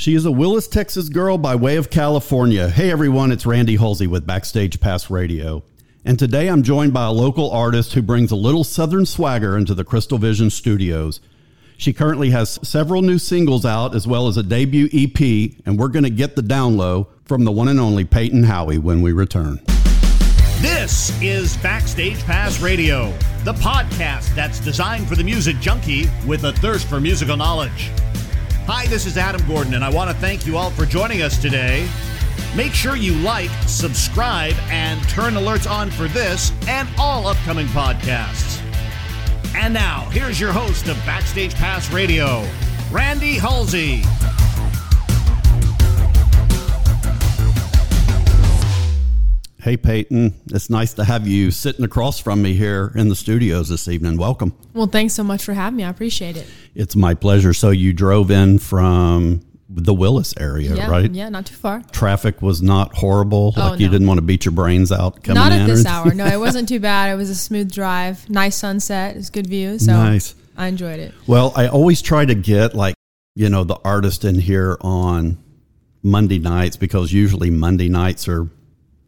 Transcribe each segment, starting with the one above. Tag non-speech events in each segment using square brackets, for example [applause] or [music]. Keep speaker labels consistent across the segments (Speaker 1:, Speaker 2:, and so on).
Speaker 1: She is a Willis, Texas girl by way of California. Hey everyone, it's Randy Halsey with Backstage Pass Radio. And today I'm joined by a local artist who brings a little southern swagger into the Crystal Vision studios. She currently has several new singles out as well as a debut EP, and we're going to get the down low from the one and only Peyton Howie when we return.
Speaker 2: This is Backstage Pass Radio, the podcast that's designed for the music junkie with a thirst for musical knowledge. Hi, this is Adam Gordon, and I want to thank you all for joining us today. Make sure you like, subscribe, and turn alerts on for this and all upcoming podcasts. And now, here's your host of Backstage Pass Radio, Randy Halsey.
Speaker 1: Hey, Peyton. It's nice to have you sitting across from me here in the studios this evening. Welcome.
Speaker 3: Well, thanks so much for having me. I appreciate it.
Speaker 1: It's my pleasure. So, you drove in from the Willis area,
Speaker 3: yeah,
Speaker 1: right?
Speaker 3: Yeah, not too far.
Speaker 1: Traffic was not horrible.
Speaker 3: Oh,
Speaker 1: like you
Speaker 3: no.
Speaker 1: didn't want to beat your brains out coming
Speaker 3: Not
Speaker 1: in.
Speaker 3: at this hour. No, it [laughs] wasn't too bad. It was a smooth drive. Nice sunset. It was good view. So
Speaker 1: Nice.
Speaker 3: I enjoyed it.
Speaker 1: Well, I always try to get like, you know, the artist in here on Monday nights because usually Monday nights are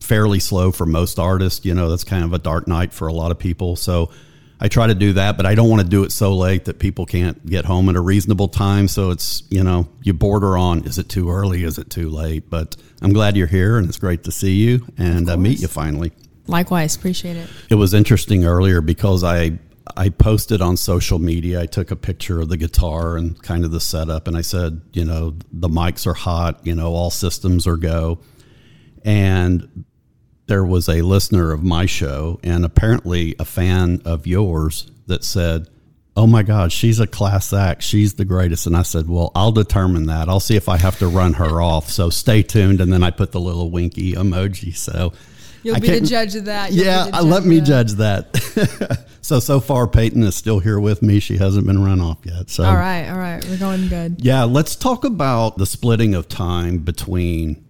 Speaker 1: fairly slow for most artists. You know, that's kind of a dark night for a lot of people. So I try to do that, but I don't want to do it so late that people can't get home at a reasonable time. So it's, you know, you border on is it too early? Is it too late? But I'm glad you're here and it's great to see you and uh, meet you finally.
Speaker 3: Likewise, appreciate it.
Speaker 1: It was interesting earlier because I I posted on social media. I took a picture of the guitar and kind of the setup, and I said, you know, the mics are hot. You know, all systems are go. And there was a listener of my show, and apparently a fan of yours, that said, "Oh my God, she's a class act. She's the greatest." And I said, "Well, I'll determine that. I'll see if I have to run her off. So stay tuned." And then I put the little winky emoji. So.
Speaker 3: You'll
Speaker 1: I
Speaker 3: be the judge of that. You'll
Speaker 1: yeah, let me
Speaker 3: that.
Speaker 1: judge that. [laughs] so so far, Peyton is still here with me. She hasn't been run off yet. So
Speaker 3: All right, all right. We're going good.
Speaker 1: yeah, let's talk about the splitting of time between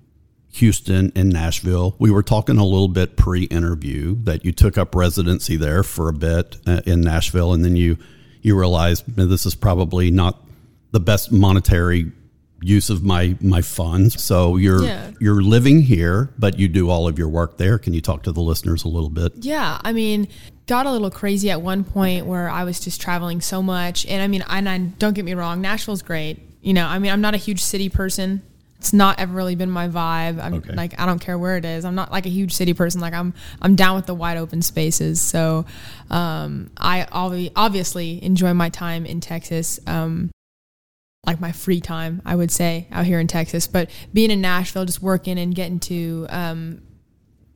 Speaker 1: Houston and Nashville. We were talking a little bit pre-interview that you took up residency there for a bit uh, in Nashville, and then you you realized "Man, this is probably not the best monetary use of my my funds. So you're
Speaker 3: Yeah.
Speaker 1: you're living here, but you do all of your work there. Can you talk to the listeners a little bit?
Speaker 3: Yeah, I mean, got a little crazy at one point where I was just traveling so much, and I mean, and I, don't get me wrong, Nashville's great. You know, I mean, I'm not a huge city person. It's not ever really been my vibe. I'm
Speaker 1: Okay.
Speaker 3: like, I don't care where it is. I'm not like a huge city person. Like, I'm I'm down with the wide open spaces. So, um, I obvi- obviously enjoy my time in Texas. Um, like my free time, I would say, out here in Texas. But being in Nashville, just working and getting to um,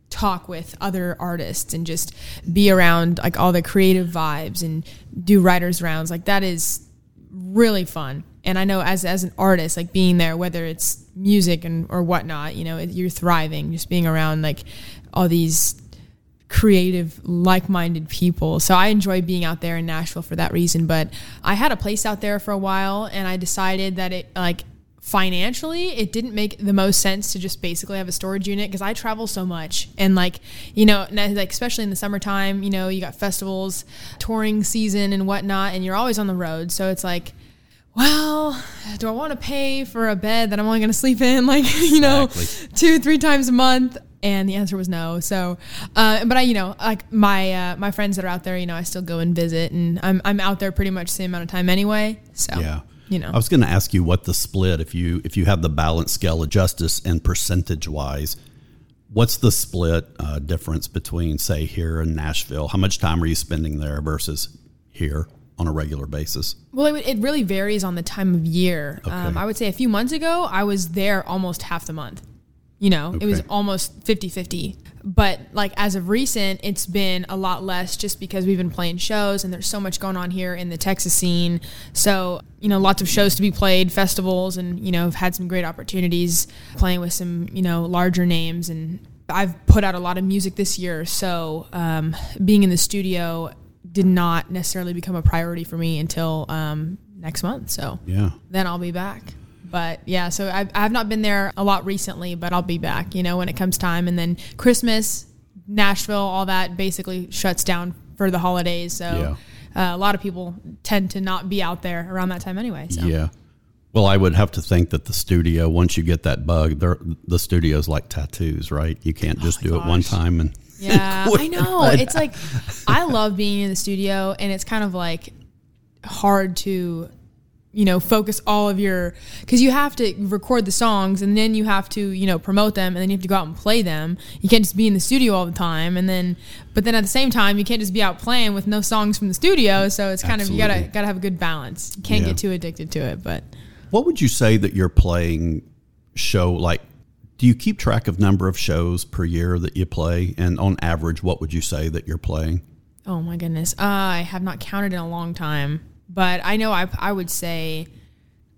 Speaker 3: talk with other artists and just be around like all the creative vibes and do writers rounds like that is really fun and i know as as an artist like being there whether it's music and or whatnot you know you're thriving just being around like all these creative like-minded people. So i enjoy being out there in nashville for that reason. But i had a place out there for a while and i decided that it like financially it didn't make the most sense to just basically have a storage unit because i travel so much. And like you know like especially in the summertime you know you got festivals touring season and whatnot and you're always on the road. So it's like well, do I want to pay for a bed that I'm only going to sleep in [laughs] like, you know,
Speaker 1: Exactly.
Speaker 3: two, three times a month? And the answer was no. So, uh, but I, you know, like my, uh, my friends that are out there, you know, I still go and visit and I'm, I'm out there pretty much the same amount of time anyway. So,
Speaker 1: Yeah.
Speaker 3: you know,
Speaker 1: I was going to ask you what the split if you if you have the balance scale of justice and percentage wise, what's the split uh, difference between say here and Nashville? How much time are you spending there versus here on a regular basis?
Speaker 3: Well, it, it really varies on the time of year. Um, I would say a few months ago, I was there almost half the month. You know, it was almost 50 50. But like as of recent, it's been a lot less just because we've been playing shows and there's so much going on here in the Texas scene. So, you know, lots of shows to be played, festivals, and, you know, I've had some great opportunities playing with some, you know, larger names. And I've put out a lot of music this year. So um, being in the studio did not necessarily become a priority for me until um, next month. So
Speaker 1: Yeah.
Speaker 3: then I'll be back. But yeah, so I, I have not been there a lot recently, but I'll be back, you know, when it comes time. And then Christmas, Nashville, all that basically shuts down for the holidays. So uh, a lot of people tend to not be out there around that time anyway. So.
Speaker 1: Yeah. Well, I would have to think that the studio, once you get that bug, the studio's like tattoos, right? You can't just do it one time and
Speaker 3: Yeah, [laughs] I know. It's like [laughs] I love being in the studio, and it's kind of like hard to, you know, focus all of your because you have to record the songs, and then you have to, you know, promote them, and then you have to go out and play them. You can't just be in the studio all the time, and then, but then at the same time, you can't just be out playing with no songs from the studio. So it's kind of you gotta gotta have a good balance. You can't
Speaker 1: Yeah.
Speaker 3: get too addicted to it, but
Speaker 1: What would you say that your playing show like? Do you keep track of number of shows per year that you play, and on average, what would you say that you're playing?
Speaker 3: Oh my goodness. Uh, I have not counted in a long time, but I know I, I would say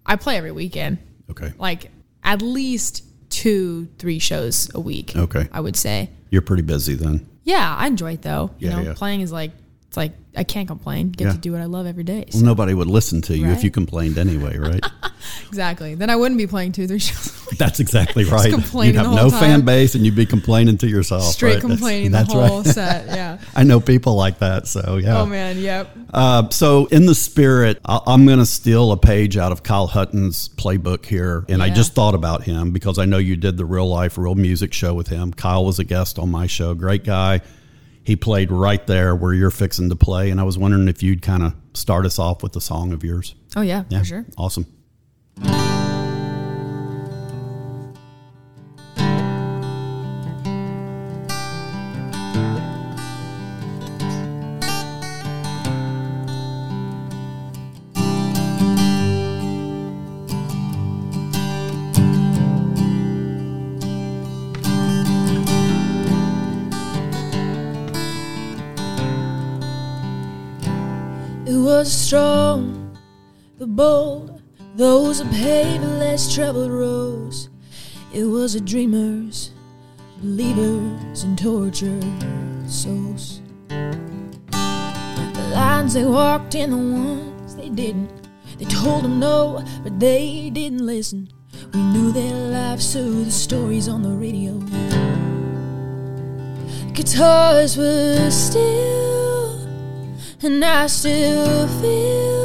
Speaker 3: I play every weekend.
Speaker 1: Okay,
Speaker 3: Like at least two, three shows a week.
Speaker 1: Okay.
Speaker 3: I would say.
Speaker 1: you're pretty busy then.
Speaker 3: Yeah, I enjoy it though. You
Speaker 1: Yeah,
Speaker 3: know,
Speaker 1: yeah.
Speaker 3: playing is like, like, I can't complain. Get
Speaker 1: Yeah.
Speaker 3: to do what I love every day.
Speaker 1: Well, nobody would listen to you if you complained anyway, right? [laughs]
Speaker 3: exactly. Then I wouldn't be playing two, three shows.
Speaker 1: That's exactly right. You'd have no
Speaker 3: whole
Speaker 1: fan base, and you'd be complaining to yourself.
Speaker 3: Straight
Speaker 1: right?
Speaker 3: Complaining
Speaker 1: that's
Speaker 3: the whole
Speaker 1: right.
Speaker 3: set. [laughs] Yeah.
Speaker 1: I know people like that. So yeah.
Speaker 3: Oh man. Yep.
Speaker 1: Uh, so, in the spirit, I- I'm going to steal a page out of Kyle Hutton's playbook here. And I just thought about him because I know you did the real life, real music show with him. Kyle was a guest on my show. Great guy. He played right there where you're fixing to play. And I was wondering if you'd kind of start us off with a song of yours.
Speaker 3: Oh yeah,
Speaker 1: Yeah.
Speaker 3: for sure.
Speaker 1: Awesome.
Speaker 4: Bold, those who paved less traveled roads. It was a dreamers, believers, and tortured souls. The lines they walked and the ones they didn't. They told them no, but they didn't listen. We knew their lives through the stories on the radio. Guitars were still, and I still feel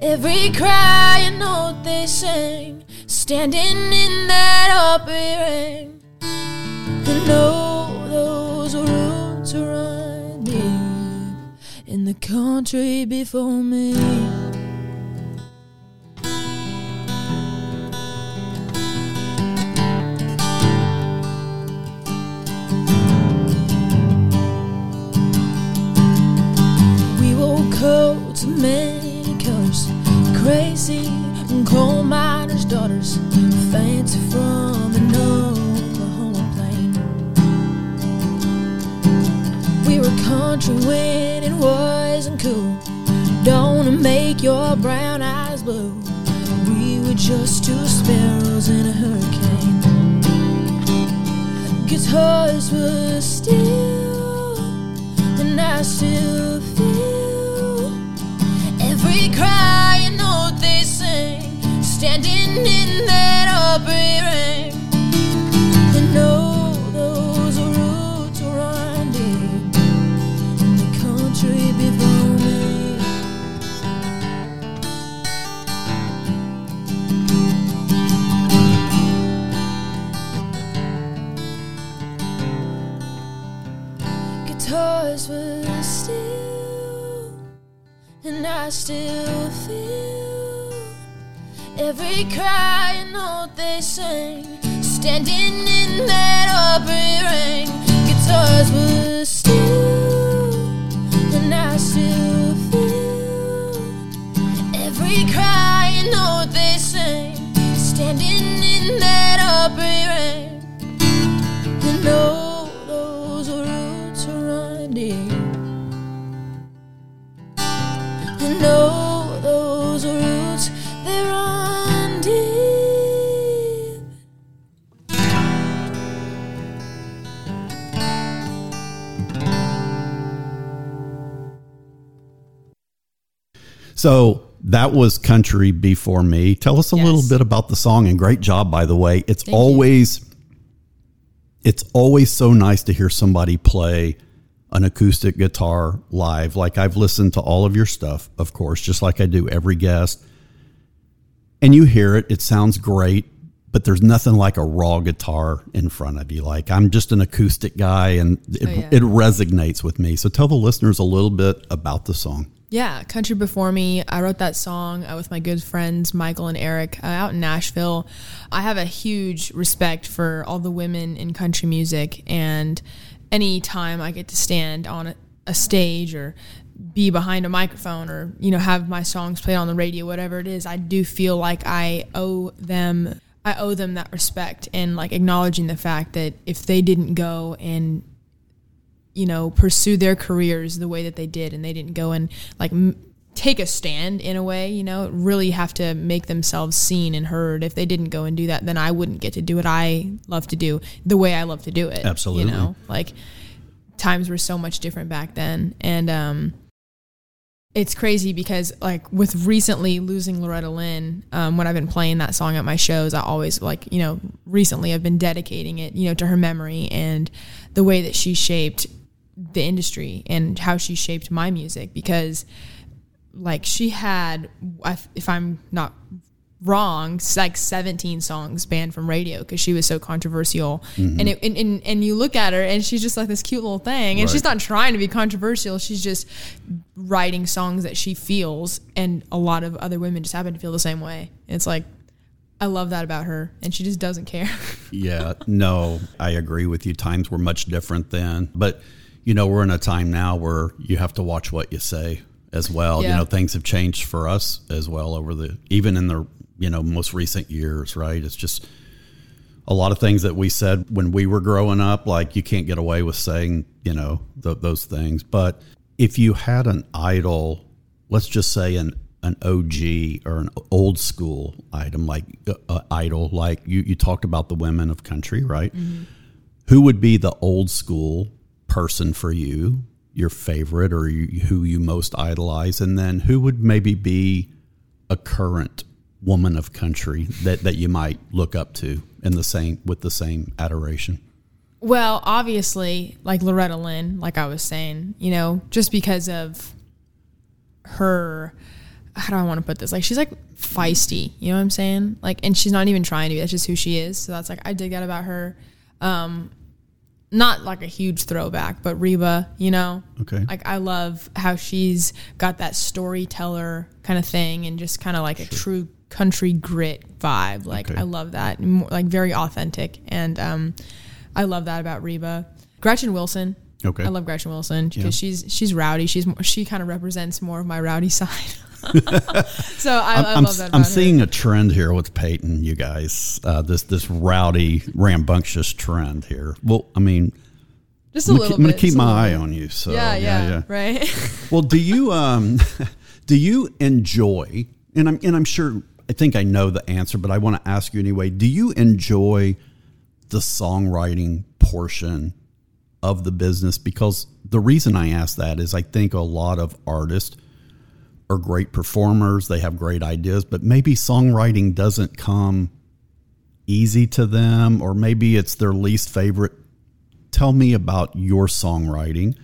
Speaker 4: every cry and note they sang, standing in that Opry ring. And know those roots run deep in the country before me. From an Oklahoma. We were country when it wasn't cool. Don't make your brown eyes blue. We were just two sparrows in a hurricane. Guitars were still, and I still feel every cry and note they sing, standing in that Opry ring. And those roots run deep in the country before me. Guitars were still, and I still feel every cry and note they sang, standing in that Opry ring. Guitars were still, and I still feel every cry and note they sang, standing in that Opry ring. And know
Speaker 1: So that was country before me. Tell us a
Speaker 3: Yes.
Speaker 1: little bit about the song and great job by the way. It's
Speaker 3: Thank you.
Speaker 1: always it's always so nice to hear somebody play an acoustic guitar live. Like I've listened to all of your stuff, of course, just like I do every guest. and you hear it, it sounds great, but there's nothing like a raw guitar in front of you. Like I'm just an acoustic guy and it,
Speaker 3: Oh, yeah.
Speaker 1: it resonates with me. So tell the listeners a little bit about the song.
Speaker 3: Yeah, Country Before Me. I wrote that song uh, with my good friends Michael and Eric uh, out in Nashville. I have a huge respect for all the women in country music, and any time I get to stand on a, a stage or be behind a microphone or you know have my songs played on the radio, whatever it is, I do feel like I owe them. I owe them that respect and like acknowledging the fact that if they didn't go and you know pursue their careers the way that they did and they didn't go and like m- take a stand in a way you know really have to make themselves seen and heard if they didn't go and do that then i wouldn't get to do what i love to do the way i love to do it
Speaker 1: Absolutely.
Speaker 3: you know like times were so much different back then and um it's crazy because like with recently losing Loretta Lynn, um, when I've been playing that song at my shows, I always like you know recently I've been dedicating it you know to her memory and the way that she shaped the industry and how she shaped my music because like she had if I'm not wrong like 17 songs banned from radio because she was so controversial. Mm-hmm. And, it, and, and and you look at her and she's just like this cute little thing and she's not trying to be controversial. She's just writing songs that she feels and a lot of other women just happen to feel the same way. And it's like i love that about her and she just doesn't care. [laughs]
Speaker 1: Yeah, no, I agree with you. Times were much different then, but you know, we're in a time now where you have to watch what you say as well. You know, things have changed for us as well over the even in the you know most recent years. Right? It's just a lot of things that we said when we were growing up. Like you can't get away with saying you know th- those things. But if you had an idol, let's just say an an OG or an old school item like uh, uh, idol, like you, you talked about the women of country, right? Who would be the old school person for you, your favorite, or you, who you most idolize, and then who would maybe be a current woman of country that, that you might look up to in the same with the same adoration?
Speaker 3: Well, obviously, like Loretta Lynn, like I was saying, you know, just because of her, how do I want to put this? Like, she's like feisty, you know what I'm saying? Like, and she's not even trying to be, that's just who she is. So that's like, I dig that about her. Um, not like a huge throwback, but Reba, you know,
Speaker 1: Okay.
Speaker 3: like I love how she's got that storyteller kind of thing and just kind of like a true country grit vibe. Like
Speaker 1: Okay.
Speaker 3: I love that, More, like very authentic, and um, I love that about Reba. Gretchen Wilson.
Speaker 1: Okay.
Speaker 3: I love Gretchen Wilson because
Speaker 1: Yeah.
Speaker 3: she's she's rowdy. She's she kind of represents more of my rowdy [laughs] side. So I, I
Speaker 1: I'm,
Speaker 3: love that.
Speaker 1: I'm
Speaker 3: her.
Speaker 1: seeing a trend here with Peyton, you guys. Uh, this this rowdy, rambunctious trend here. Well, I mean,
Speaker 3: just a
Speaker 1: I'm
Speaker 3: little
Speaker 1: gonna, keep my eye
Speaker 3: bit.
Speaker 1: on you. So
Speaker 3: yeah, Yeah, yeah, right. [laughs]
Speaker 1: Well, do you um, [laughs] do you enjoy? And I'm and I'm sure I think I know the answer, but I want to ask you anyway. Do you enjoy the songwriting portion of the business? Because the reason I ask that is I think a lot of artists are great performers. They have great ideas, but maybe songwriting doesn't come easy to them, or maybe it's their least favorite. Tell me about your songwriting,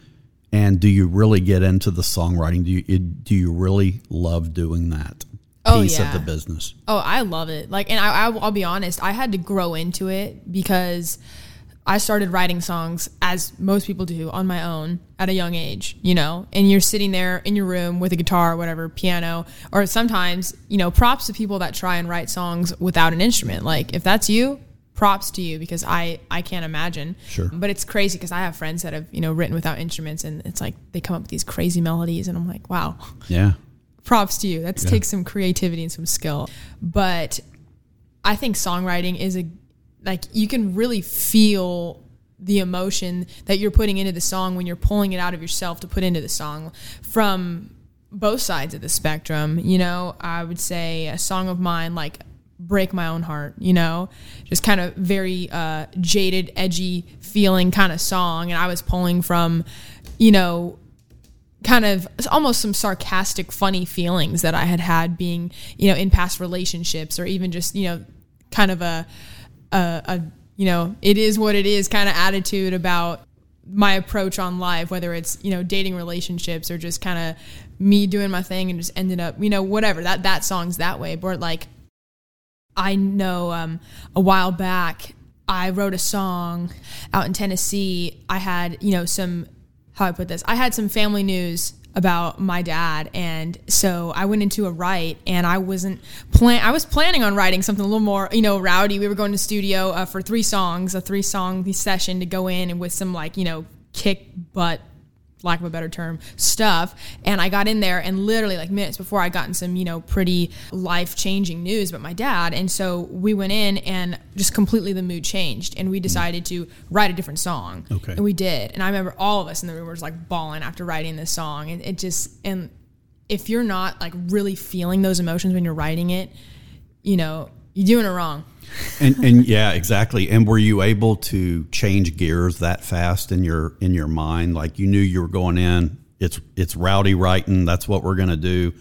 Speaker 1: and do you really get into the songwriting? Do you do you really love doing that
Speaker 3: Oh,
Speaker 1: piece
Speaker 3: yeah.
Speaker 1: of the business?
Speaker 3: Oh, I love it. Like, and I, I, I'll be honest, I had to grow into it because I started writing songs as most people do on my own at a young age, you know, and you're sitting there in your room with a guitar, or whatever, piano, or sometimes, you know, props to people that try and write songs without an instrument. Like, if that's you, props to you because I, I can't imagine.
Speaker 1: Sure.
Speaker 3: But it's crazy because I have friends that have, you know, written without instruments and it's like they come up with these crazy melodies and I'm like, wow
Speaker 1: Yeah,
Speaker 3: props to you. That takes some creativity and some skill. But I think songwriting is a like you can really feel the emotion that you're putting into the song when you're pulling it out of yourself to put into the song from both sides of the spectrum. You know, I would say a song of mine like break my own heart you know just kind of very uh jaded edgy feeling kind of song and i was pulling from you know kind of almost some sarcastic funny feelings that i had had being you know in past relationships or even just you know kind of a a, a you know it is what it is kind of attitude about my approach on life whether it's you know dating relationships or just kind of me doing my thing and just ended up you know whatever that that song's that way but like I know um, a while back I wrote a song out in Tennessee. I had, you know, some, how I put this, I had some family news about my dad. And so I went into a write and I wasn't plan, I was planning on writing something a little more, you know, rowdy. We were going to studio uh, for three songs, a three song session to go in and with some like, you know, kick butt lack of a better term, stuff. And I got in there and literally like minutes before I gotten some, you know, pretty life changing news about my dad. And so we went in and just completely the mood changed and we decided to write a different song.
Speaker 1: Okay.
Speaker 3: And we did. And I remember all of us in the room were just like bawling after writing this song. And it just, and if you're not like really feeling those emotions when you're writing it, you know, you're doing it wrong.
Speaker 1: And and yeah, exactly. And were you able to change gears that fast in your in your mind? Like you knew you were going in. It's it's rowdy writing. That's what we're going to do.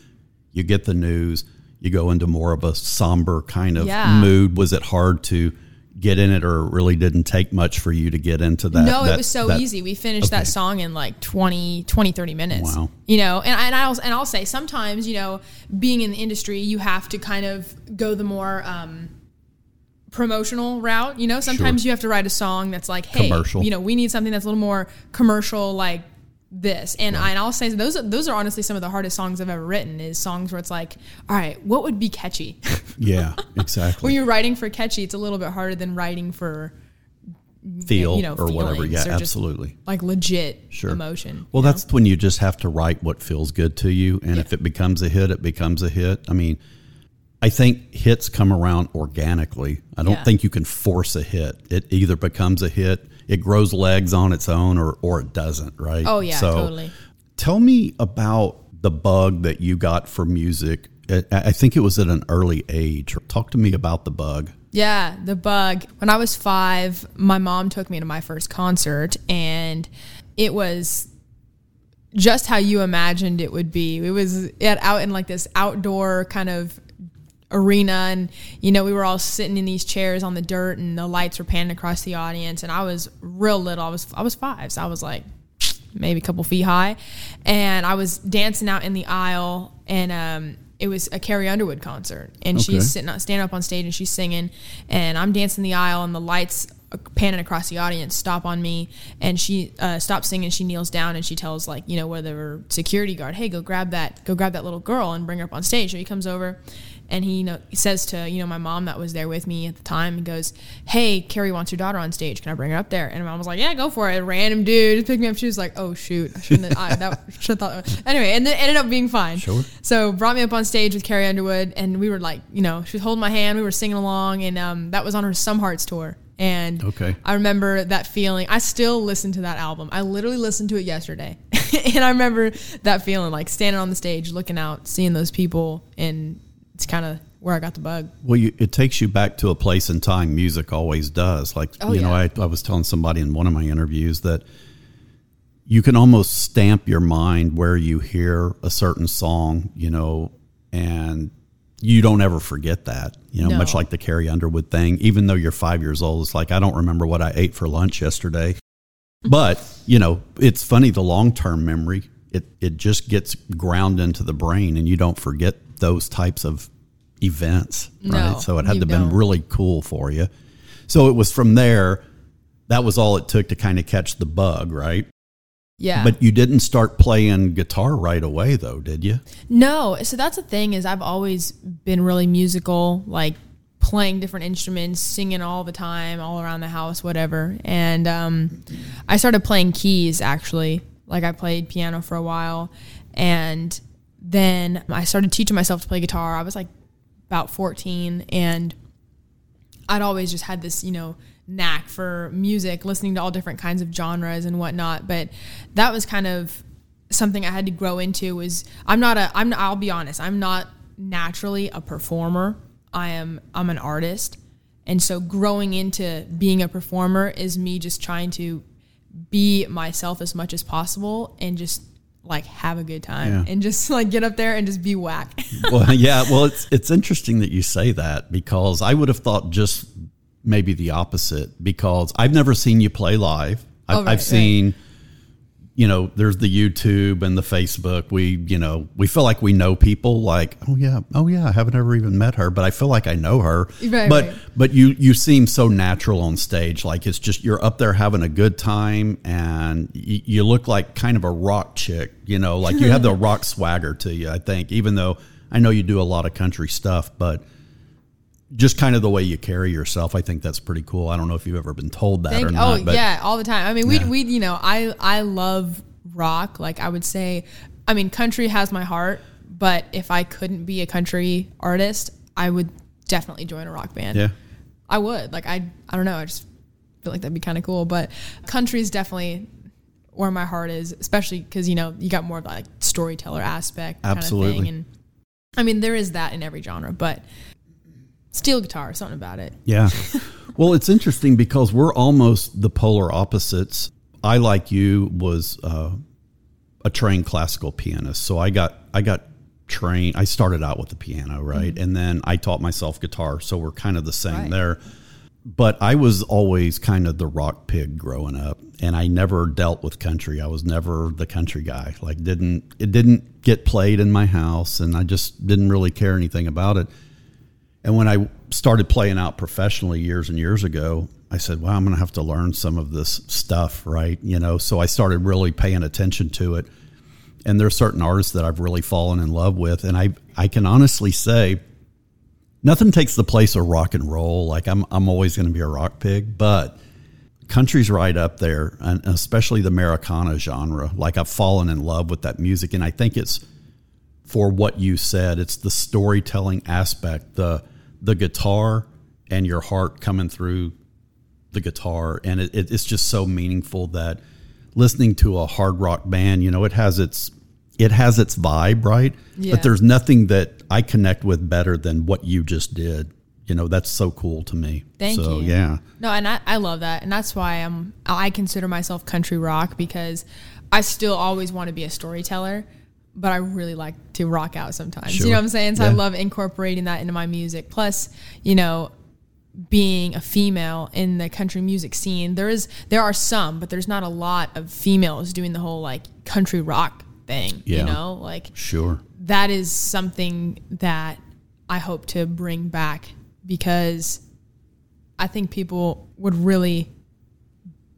Speaker 1: You get the news. You go into more of a somber kind of
Speaker 3: Yeah.
Speaker 1: mood. Was it hard to get in it, or it really didn't take much for you to get into that?
Speaker 3: no,
Speaker 1: that-
Speaker 3: it was so
Speaker 1: that-
Speaker 3: easy. We finished
Speaker 1: okay.
Speaker 3: that song in like 20, 20, 30 minutes.
Speaker 1: Wow.
Speaker 3: You know, and, and I'll and I'll say sometimes, you know, being in the industry, you have to kind of go the more um, promotional route. You know, sometimes
Speaker 1: Sure.
Speaker 3: you have to write a song that's like, hey,
Speaker 1: Commercial.
Speaker 3: you know, we need something that's a little more commercial, like this. And, I, and I'll say those are, those are honestly some of the hardest songs I've ever written. Is songs where it's like, all right, what would be catchy? [laughs]
Speaker 1: Yeah, exactly.
Speaker 3: when you're writing for catchy, it's a little bit harder than writing for
Speaker 1: Feel
Speaker 3: you know,
Speaker 1: or whatever. Yeah,
Speaker 3: or
Speaker 1: absolutely.
Speaker 3: like legit
Speaker 1: Sure.
Speaker 3: emotion.
Speaker 1: Well, that's when you just have to write what feels good to you, and if it becomes a hit, it becomes a hit. I mean, I think hits come around organically. I don't
Speaker 3: Yeah.
Speaker 1: think you can force a hit. It either becomes a hit, it grows legs on its own, or or it doesn't. Right?
Speaker 3: Oh yeah, totally.
Speaker 1: Tell me about the bug that you got for music. I think it was at an early age. Talk to me about the bug.
Speaker 3: Yeah, the bug. When I was five, my mom took me to my first concert, and it was just how you imagined it would be. It was out in like this outdoor kind of arena, and you know we were all sitting in these chairs on the dirt, and the lights were panning across the audience. And I was real little. I was I was five, so I was like maybe a couple feet high, and I was dancing out in the aisle, and um, it was a Carrie Underwood concert, and
Speaker 1: Okay.
Speaker 3: she's sitting standing up on stage and she's singing, and I'm dancing the aisle, and the lights panning across the audience stop on me, and she uh, stops singing, she kneels down, and she tells like you know whether security guard, hey, go grab that, go grab that little girl and bring her up on stage. So he comes over. And he, you know, says to you know my mom that was there with me at the time. He goes, "Hey, Carrie wants your daughter on stage. Can I bring her up there?" And my mom was like, "Yeah, go for it." A random dude just picked me up. She was like, "Oh shoot, I shouldn't. Have, I, that [laughs] should have thought." Anyway, and it ended up being fine.
Speaker 1: Sure.
Speaker 3: So brought me up on stage with Carrie Underwood, and we were like, you know, she was holding my hand. We were singing along, and um, that was on her Some Hearts tour. And
Speaker 1: Okay.
Speaker 3: I remember that feeling. I still listen to that album. I literally listened to it yesterday, [laughs] and I remember that feeling, like standing on the stage, looking out, seeing those people, and it's kind of where I got the bug.
Speaker 1: Well, you, it takes you back to a place in time. Music always does. Like
Speaker 3: Oh,
Speaker 1: you know. I, I was telling somebody in one of my interviews that you can almost stamp your mind where you hear a certain song, you know, and you don't ever forget that. You know,
Speaker 3: No.
Speaker 1: much like the Carrie Underwood thing. Even though you're five years old, it's like I don't remember what I ate for lunch yesterday. But you know, it's funny the long term memory. It it just gets ground into the brain, and you don't forget those types of events.
Speaker 3: No,
Speaker 1: right? So it had to have been really cool for you. So it was from there. That was all it took to kind of catch the bug, right?
Speaker 3: Yeah.
Speaker 1: But you didn't start playing guitar right away, though, did you?
Speaker 3: No, so that's the thing is I've always been really musical, like playing different instruments, singing all the time, all around the house, whatever. And um, I started playing keys actually. Like I played piano for a while, and then I started teaching myself to play guitar. I was like about fourteen, and I'd always just had this, you know, knack for music, listening to all different kinds of genres and whatnot. But that was kind of something I had to grow into. Was I'm not a I'm I'll be honest, I'm not naturally a performer. I am I'm an artist, and so growing into being a performer is me just trying to be myself as much as possible and just like have a good time
Speaker 1: Yeah.
Speaker 3: and just [laughs] like get up there and just be whack. [laughs]
Speaker 1: well, yeah. Well, it's it's interesting that you say that because I would have thought just maybe the opposite because I've never seen you play live. I've,
Speaker 3: Oh, right,
Speaker 1: I've
Speaker 3: right.
Speaker 1: You know, there's the YouTube and the Facebook. We, you know, we feel like we know people. Like, oh yeah, oh yeah, I haven't ever even met her, but I feel like I know her.
Speaker 3: Right,
Speaker 1: but
Speaker 3: right.
Speaker 1: but you you seem so natural on stage. Like it's just you're up there having a good time, and y- you look like kind of a rock chick. You know, like you have the [laughs] rock swagger to you. I think, even though I know you do a lot of country stuff, but just kind of the way you carry yourself, I think that's pretty cool. I don't know if you've ever been told that
Speaker 3: Thank-
Speaker 1: or not.
Speaker 3: oh
Speaker 1: but
Speaker 3: yeah, all the time. I mean, we
Speaker 1: Yeah.
Speaker 3: we you know, I I love rock. Like I would say, I mean, country has my heart. But if I couldn't be a country artist, I would definitely join a rock band.
Speaker 1: yeah,
Speaker 3: I would. Like I I don't know. I just feel like that'd be kind of cool. But country is definitely where my heart is, especially because you know you got more of that like storyteller aspect kind of
Speaker 1: Absolutely.
Speaker 3: thing. And I mean, there is that in every genre, but steel guitar, something about it.
Speaker 1: Yeah. [laughs] well, it's interesting because we're almost the polar opposites. I, like you, was uh, a trained classical pianist, so I got I got trained. I started out with the piano, right, and then I taught myself guitar. So we're kind of the same
Speaker 3: Right.
Speaker 1: there. But I was always kind of the rock pig growing up, and I never dealt with country. I was never the country guy. Like didn't it didn't get played in my house, and I just didn't really care anything about it. And when I started playing out professionally years and years ago, I said, "Well, I'm going to have to learn some of this stuff, right?" You know, so I started really paying attention to it. And there are certain artists that I've really fallen in love with, and I I can honestly say, nothing takes the place of rock and roll. Like I'm I'm always going to be a rock pig, but country's right up there, and especially the Americana genre. Like I've fallen in love with that music, and I think it's for what you said. It's the storytelling aspect, the the guitar and your heart coming through the guitar, and it, it, it's just so meaningful that listening to a hard rock band, you know, it has its it has its vibe, right?
Speaker 3: Yeah.
Speaker 1: But there's nothing that I connect with better than what you just did. You know, that's so cool to me.
Speaker 3: Thank
Speaker 1: so,
Speaker 3: you.
Speaker 1: Yeah.
Speaker 3: No, and I, I love that, and that's why I'm I consider myself country rock because I still always want to be a storyteller, but I really like to rock out sometimes.
Speaker 1: Sure.
Speaker 3: You know what I'm saying? So I love incorporating that into my music. Plus, you know, being a female in the country music scene, there is there are some, but there's not a lot of females doing the whole like country rock thing.
Speaker 1: Yeah.
Speaker 3: You know, like
Speaker 1: Sure.
Speaker 3: that is something that I hope to bring back because I think people would really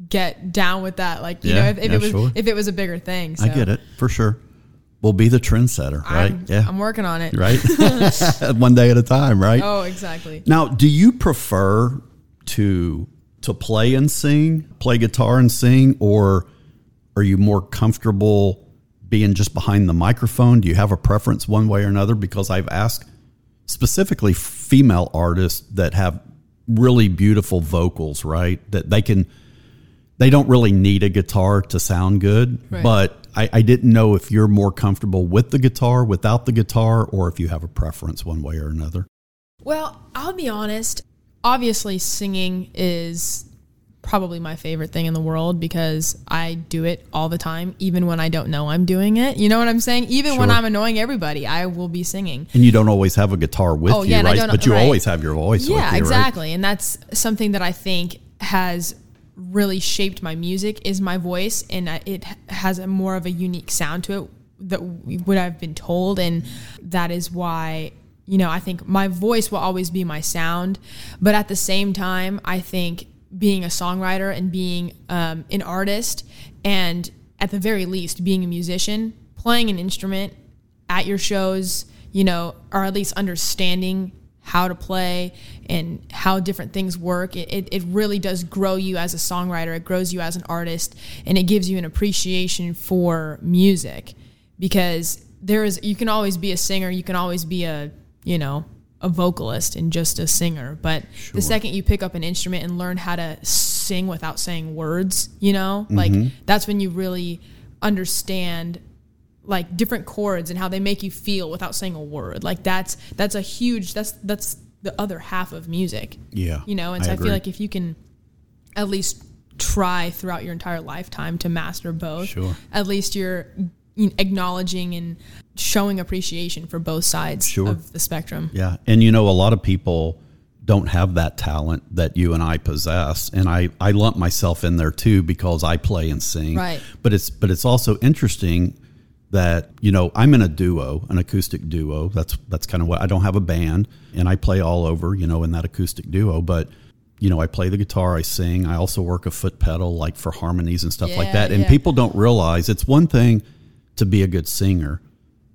Speaker 3: get down with that. Like, you
Speaker 1: Yeah,
Speaker 3: know, if, if
Speaker 1: yeah,
Speaker 3: it was
Speaker 1: sure.
Speaker 3: if it was a bigger thing. So
Speaker 1: I get it for sure. We'll be the trendsetter, right?
Speaker 3: I'm,
Speaker 1: yeah.
Speaker 3: I'm working on it.
Speaker 1: right. [laughs] [laughs] One day at a time, right?
Speaker 3: Oh, exactly.
Speaker 1: Now, do you prefer to to play and sing, play guitar and sing, or are you more comfortable being just behind the microphone? Do you have a preference one way or another? Because I've asked specifically female artists that have really beautiful vocals, right? That they can they don't really need a guitar to sound good,
Speaker 3: Right.
Speaker 1: but I, I didn't know if you're more comfortable with the guitar, without the guitar, or if you have a preference one way or another.
Speaker 3: Well, I'll be honest. Obviously, singing is probably my favorite thing in the world because I do it all the time, even when I don't know I'm doing it. You know what I'm saying? Even when I'm annoying everybody, I will be singing.
Speaker 1: And you don't always have a guitar with
Speaker 3: Oh,
Speaker 1: you,
Speaker 3: yeah,
Speaker 1: right? But you
Speaker 3: right.
Speaker 1: always have your voice with you,
Speaker 3: yeah
Speaker 1: right?
Speaker 3: exactly and that's something that i think has really shaped my music is my voice and it has a more of a unique sound to it that what i've been told and that is why you know i think my voice will always be my sound but at the same time i think being a songwriter and being um, an artist and at the very least being a musician playing an instrument at your shows, you know, or at least understanding how to play and how different things work. It, it, it really does grow you as a songwriter, it grows you as an artist, and it gives you an appreciation for music because there is, you can always be a singer, you can always be a, you know, a vocalist and just a singer. But the second you pick up an instrument and learn how to sing without saying words, you know, like mm-hmm. that's when you really understand like different chords and how they make you feel without saying a word. Like that's that's a huge that's that's the other half of music.
Speaker 1: Yeah,
Speaker 3: You know, and
Speaker 1: I
Speaker 3: so I,
Speaker 1: agree.
Speaker 3: feel like if you can at least try throughout your entire lifetime to master both,
Speaker 1: Sure.
Speaker 3: at least you're acknowledging and showing appreciation for both sides
Speaker 1: Sure.
Speaker 3: of the spectrum.
Speaker 1: Yeah, and you know, a lot of people don't have that talent that you and I possess. And I, I lump myself in there too because I play and sing.
Speaker 3: Right.
Speaker 1: But it's but it's also interesting that, you know, I'm in a duo, an acoustic duo. That's that's kind of what I don't have a band and I play all over, you know, in that acoustic duo. But you know, I play the guitar, I sing. I also work a foot pedal like for harmonies and stuff like that. And
Speaker 3: yeah.
Speaker 1: people don't realize it's one thing to be a good singer,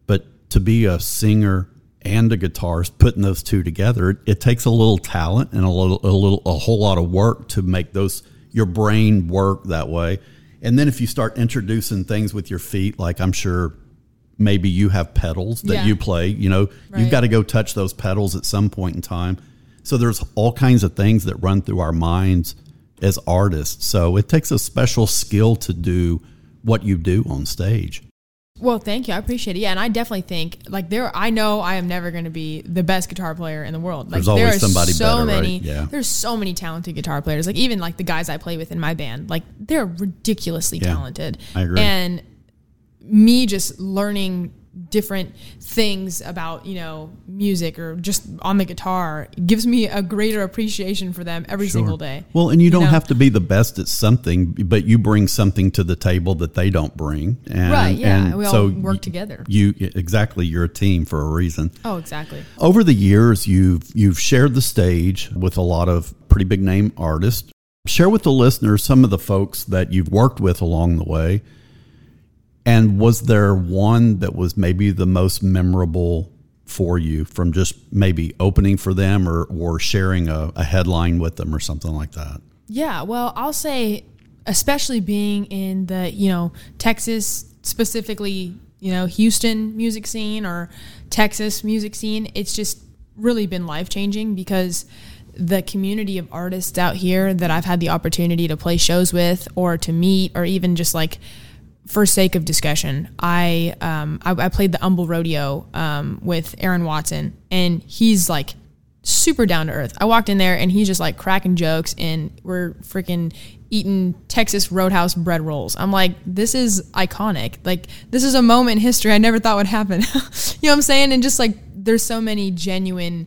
Speaker 1: but to be a singer and a guitarist, putting those two together, it, it takes a little talent and a little, a little, a whole lot of work to make those your brain work that way. And then if you start introducing things with your feet, like I'm sure maybe you have pedals that
Speaker 3: Yeah.
Speaker 1: you play, you know, you've got to go touch those pedals at some point in time. So there's all kinds of things that run through our minds as artists. So it takes a special skill to do what you do on stage.
Speaker 3: Well, thank you. I appreciate it. Yeah, and I definitely think like there. I know I am never going to be the best guitar player in the world. Like
Speaker 1: There's always
Speaker 3: there are
Speaker 1: somebody
Speaker 3: so
Speaker 1: better, right?
Speaker 3: many.
Speaker 1: Yeah.
Speaker 3: There's so many talented guitar players. Like even like the guys I play with in my band. Like they're ridiculously
Speaker 1: Yeah,
Speaker 3: talented.
Speaker 1: I agree.
Speaker 3: And me just learning different things about you know music or just on the guitar gives me a greater appreciation for them every single day.
Speaker 1: Well, and you don't
Speaker 3: know?
Speaker 1: have to be the best at something, but you bring something to the table that they don't bring. And,
Speaker 3: Right, yeah,
Speaker 1: and
Speaker 3: we all
Speaker 1: so
Speaker 3: work together.
Speaker 1: You exactly, you're a team for a reason.
Speaker 3: Oh, exactly.
Speaker 1: Over the years, you've you've shared the stage with a lot of pretty big name artists. Share with the listeners some of the folks that you've worked with along the way. And was there one that was maybe the most memorable for you from just maybe opening for them or, or sharing a, a headline with them or something like that?
Speaker 3: Yeah, well, I'll say, especially being in the you know Texas specifically, you know Houston music scene or Texas music scene, it's just really been life changing because the community of artists out here that I've had the opportunity to play shows with or to meet or even just like for sake of discussion, I um I, I played the Humble Rodeo um with Aaron Watson, and he's like super down to earth. I walked in there and he's just like cracking jokes, and we're freaking eating Texas Roadhouse bread rolls. I'm like, this is iconic. Like this is a moment in history I never thought would happen. [laughs] you know what I'm saying? And just like there's so many genuine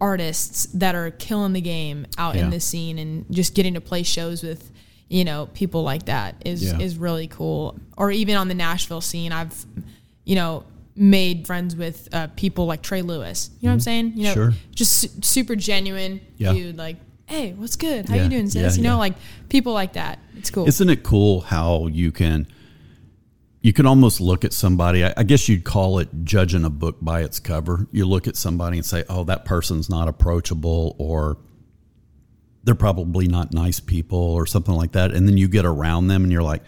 Speaker 3: artists that are killing the game out
Speaker 1: Yeah.
Speaker 3: in this scene and just getting to play shows with you know people like that is
Speaker 1: Yeah.
Speaker 3: is really cool or even on the nashville scene i've you know made friends with uh, people like trey lewis you know what i'm saying you know
Speaker 1: Mm-hmm. Sure.
Speaker 3: just su- super genuine
Speaker 1: Yeah.
Speaker 3: dude like hey what's good how
Speaker 1: Yeah,
Speaker 3: you doing sis you know like people like that it's cool
Speaker 1: Isn't it cool how you can you can almost look at somebody I, I guess you'd call it judging a book by its cover. You look at somebody and say, "Oh, that person's not approachable or they're probably not nice people or something like that." And then you get around them and you're like,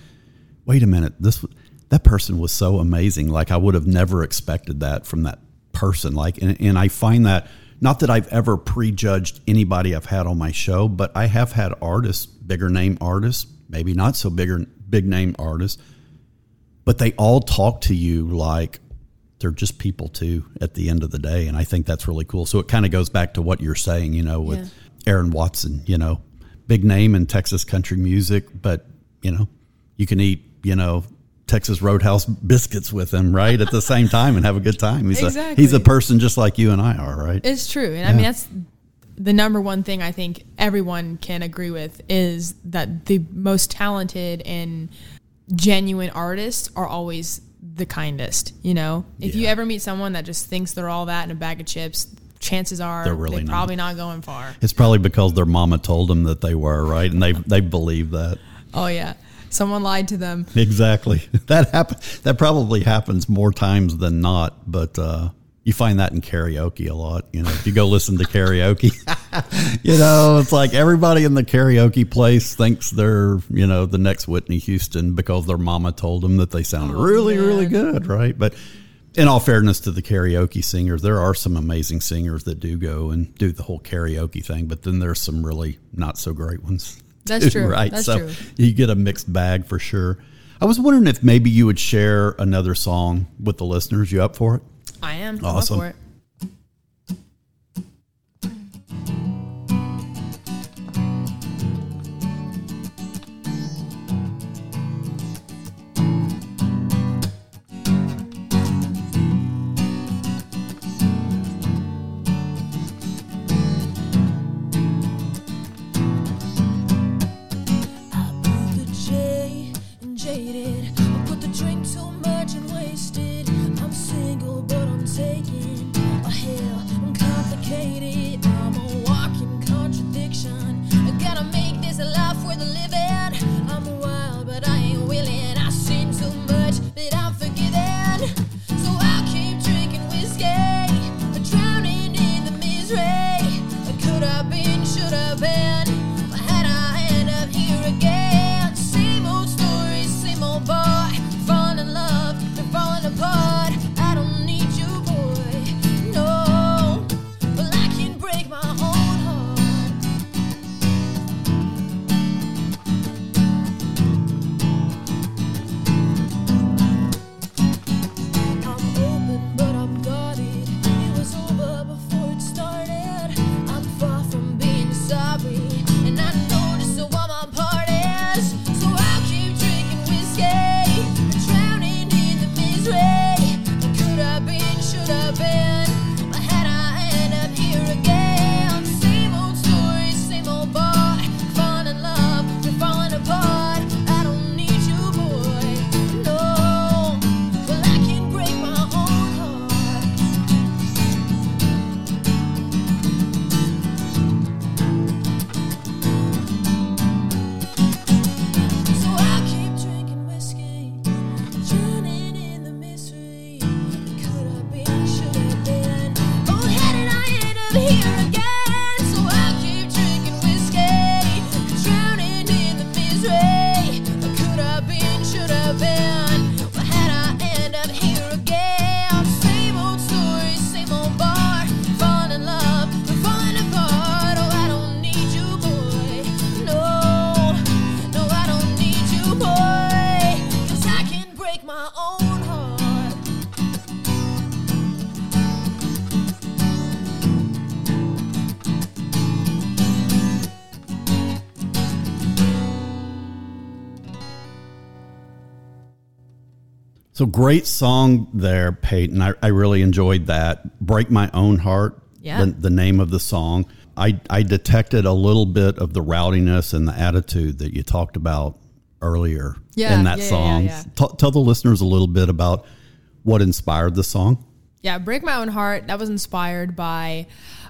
Speaker 1: "Wait a minute, this that person was so amazing. Like I would have never expected that from that person." Like and, and I find that not that I've ever prejudged anybody I've had on my show, but I have had artists, bigger name artists, maybe not so bigger big name artists, but they all talk to you like they're just people too at the end of the day and i think that's really cool so it kind of goes back to what you're saying you know with aaron watson you know big name in texas country music but you know you can eat you know texas roadhouse biscuits with him right at the same time and have a good time. He's a he's a person just like you and i are right?
Speaker 3: It's true. And I mean, that's the number one thing I think everyone can agree with is that the most talented and genuine artists are always the kindest. You know, if you ever meet someone that just thinks they're all that in a bag of chips, chances are
Speaker 1: They're really not.
Speaker 3: probably not going far.
Speaker 1: it's probably because their mama told them that they were right and they they believe that
Speaker 3: Oh, yeah. Someone lied to them. [laughs]
Speaker 1: Exactly. [laughs] That happen. That probably happens more times than not, but uh, you find that in karaoke a lot. You know, if you go listen to karaoke, [laughs] you know, it's like everybody in the karaoke place thinks they're, you know, the next Whitney Houston because their mama told them that they sounded really, really
Speaker 3: man.
Speaker 1: good, right? But in all fairness to the karaoke singers, there are some amazing singers that do go and do the whole karaoke thing, but then there's some really not so great ones.
Speaker 3: That's
Speaker 1: too,
Speaker 3: true. [laughs]
Speaker 1: Right.
Speaker 3: That's
Speaker 1: so
Speaker 3: true.
Speaker 1: you get a mixed bag for sure. I was wondering if maybe you would share another song with the listeners. You up for it?
Speaker 3: I am. I'm up
Speaker 1: Awesome. Great song there, Peyton. I, I really enjoyed that. Break My Own Heart,
Speaker 3: Yeah.
Speaker 1: the, the name of the song. I, I detected a little bit of the rowdiness and the attitude that you talked about earlier
Speaker 3: Yeah,
Speaker 1: in that
Speaker 3: yeah,
Speaker 1: song.
Speaker 3: yeah.
Speaker 1: T- tell the listeners a little bit about what inspired the song.
Speaker 3: Yeah, Break My Own Heart, that was inspired by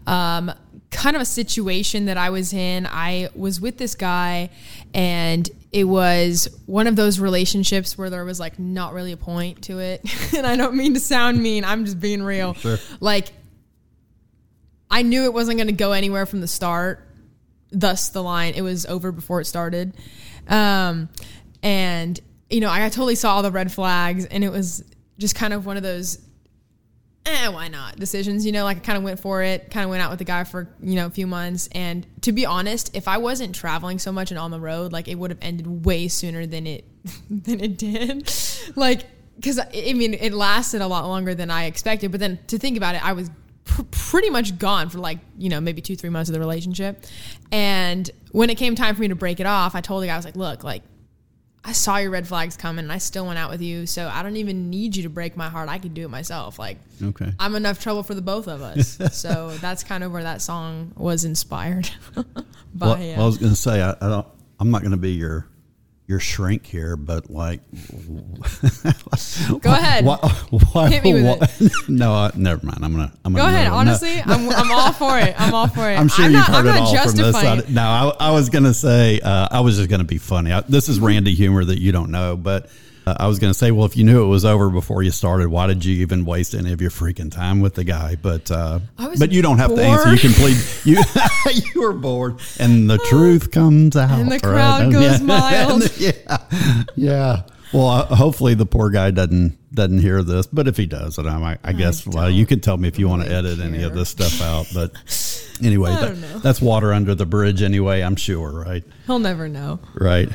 Speaker 3: um, kind of a situation that I was in. I was with this guy, and it was one of those relationships where there was like not really a point to it. [laughs] and I don't mean to sound mean, I'm just being real. Like, I knew it wasn't going to go anywhere from the start. Thus, the line, it was over before it started. Um, and, you know, I totally saw all the red flags, and it was just kind of one of those eh, why not decisions. You know, like I kind of went for it, kind of went out with the guy for, you know, a few months. And to be honest, if I wasn't traveling so much and on the road, like it would have ended way sooner than it, [laughs] than it did. [laughs] like, cause I mean, it lasted a lot longer than I expected. But then to think about it, I was pr- pretty much gone for like, you know, maybe two, three months of the relationship. And when it came time for me to break it off, I told the guy, I was like, look, like, I saw your red flags coming and I still went out with you. So I don't even need you to break my heart. I could do it myself. Like,
Speaker 1: Okay.
Speaker 3: I'm enough trouble for the both of us. [laughs] so that's kind of where that song was inspired [laughs] by.
Speaker 1: Well,
Speaker 3: uh,
Speaker 1: I was going to say I, I don't. I'm not going to be your your shrink here, but like,
Speaker 3: Go ahead. [laughs]
Speaker 1: Why, why,
Speaker 3: Hit me with
Speaker 1: why- [laughs] no, I, never mind. I'm gonna. I'm
Speaker 3: Go
Speaker 1: gonna
Speaker 3: ahead.
Speaker 1: on. No.
Speaker 3: Honestly, I'm, I'm [laughs] all for it. I'm all for it.
Speaker 1: I'm sure
Speaker 3: I'm
Speaker 1: you've
Speaker 3: not,
Speaker 1: heard
Speaker 3: I'm
Speaker 1: it all from this side. No, I, I was going to say uh, I was just going to be funny. I, this is Randy humor that you don't know, but uh, I was going to say, well, if you knew it was over before you started, why did you even waste any of your freaking time with the guy? But uh,
Speaker 3: I
Speaker 1: but you don't have to answer. You can plead. [laughs] You [laughs] you were bored, and the truth comes out,
Speaker 3: And the
Speaker 1: right?
Speaker 3: crowd [laughs] goes mild.
Speaker 1: yeah, yeah. Well, uh, hopefully the poor guy doesn't doesn't hear this, but if he does, and I, I guess well, you can tell me if you want to
Speaker 3: really
Speaker 1: edit any of this stuff out. But anyway, that- that's water under the bridge anyway. I'm sure, right?
Speaker 3: He'll never know.
Speaker 1: Right.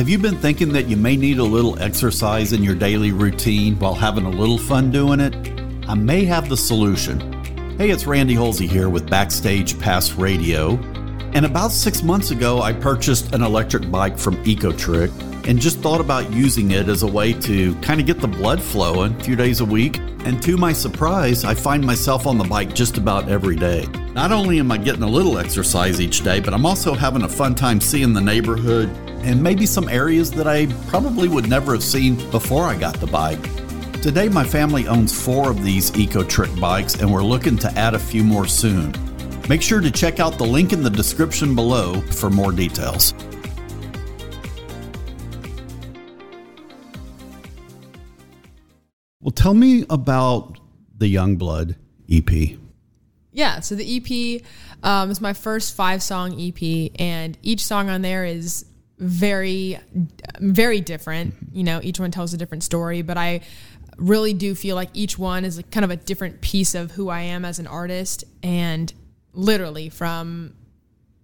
Speaker 1: Have you been thinking that you may need a little exercise in your daily routine while having a little fun doing it? I may have the solution. Hey, it's Randy Holsey here with Backstage Pass Radio. And about six months ago, I purchased an electric bike from Ecotric and just thought about using it as a way to kind of get the blood flowing a few days a week. And to my surprise, I find myself on the bike just about every day. Not only am I getting a little exercise each day, but I'm also having a fun time seeing the neighborhood and maybe some areas that I probably would never have seen before I got the bike. Today, my family owns four of these Ecotric bikes, and we're looking to add a few more soon. Make sure to check out the link in the description below for more details. Well, tell me about the Youngblood E EP.
Speaker 3: Yeah, so the EP um, is my first five song EP, and each song on there is very, very different. You know, each one tells a different story, but I really do feel like each one is kind of a different piece of who I am as an artist, and literally from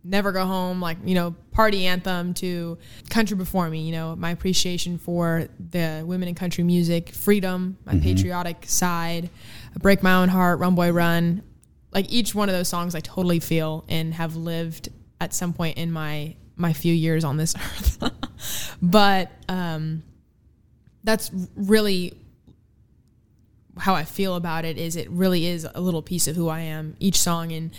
Speaker 3: never go home like you know party anthem to country before me you know my appreciation for the women in country music freedom my patriotic side break my own heart run boy run. Like each one of those songs i totally feel and have lived at some point in my my few years on this [laughs] earth. but um, that's really how I feel about it is it really is a little piece of who I am. Each song and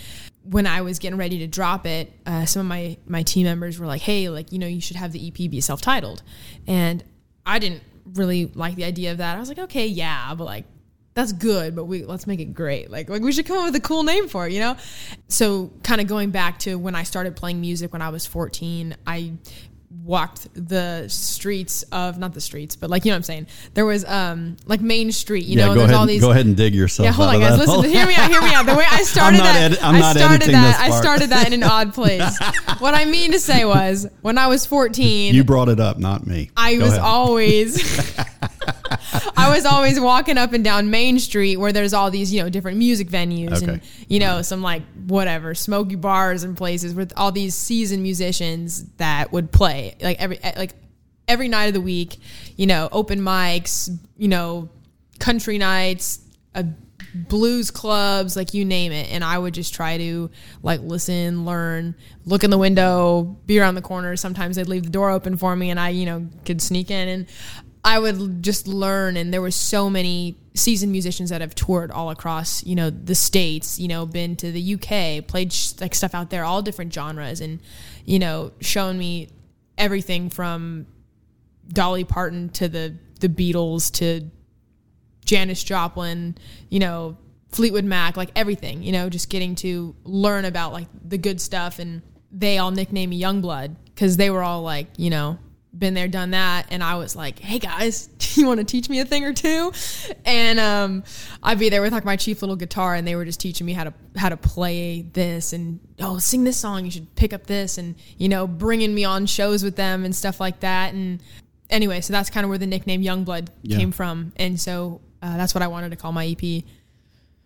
Speaker 3: when I was getting ready to drop it uh, some of my my team members were like hey like you know you should have the EP be self-titled. And I didn't really like the idea of that. I was like okay yeah but like that's good but we let's make it great. Like like we should come up with a cool name for it you know? So kind of going back to when I started playing music when I was 14 I walked the streets of not the streets, but like you know what I'm saying. There was um like Main Street, you know,
Speaker 1: go
Speaker 3: there's
Speaker 1: ahead,
Speaker 3: all these
Speaker 1: go ahead and dig yourself.
Speaker 3: yeah, hold on, guys. Listen, hear me out. Hear me out. The way I [laughs] started that,
Speaker 1: I'm
Speaker 3: I
Speaker 1: not
Speaker 3: started that. I started that in an odd [laughs] place. what I mean to say was, when I was 14,
Speaker 1: You brought it up, not me.
Speaker 3: I
Speaker 1: Go
Speaker 3: was
Speaker 1: ahead.
Speaker 3: always [laughs] I was always walking up and down Main Street where there's all these, you know, different music venues and you know, some like whatever, smoky bars and places with all these seasoned musicians that would play like every eh, like every night of the week, you know, open mics, you know, country nights, uh, blues clubs, like you name it. And I would just try to like listen, learn, look in the window, be around the corner. Sometimes they'd leave the door open for me and I, you know, could sneak in and I would just learn. And there were so many seasoned musicians that have toured all across, you know, the States, you know, been to the UK, played sh- like stuff out there, all different genres and, you know, shown me everything from Dolly Parton to the the Beatles to Janis Joplin, you know, Fleetwood Mac, like everything, you know, just getting to learn about like the good stuff and they all nicknamed me Youngblood because they were all like, you know, been there, done that. And I was like, hey guys, [laughs] you want to teach me a thing or two? And um, I'd be there with like my cheap little guitar and they were just teaching me how to how to play this and oh, sing this song, you should pick up this and, you know, bringing me on shows with them and stuff like that. And anyway, so that's kind of where the nickname Youngblood
Speaker 1: Yeah.
Speaker 3: came from. And so uh, that's what I wanted to call my EP.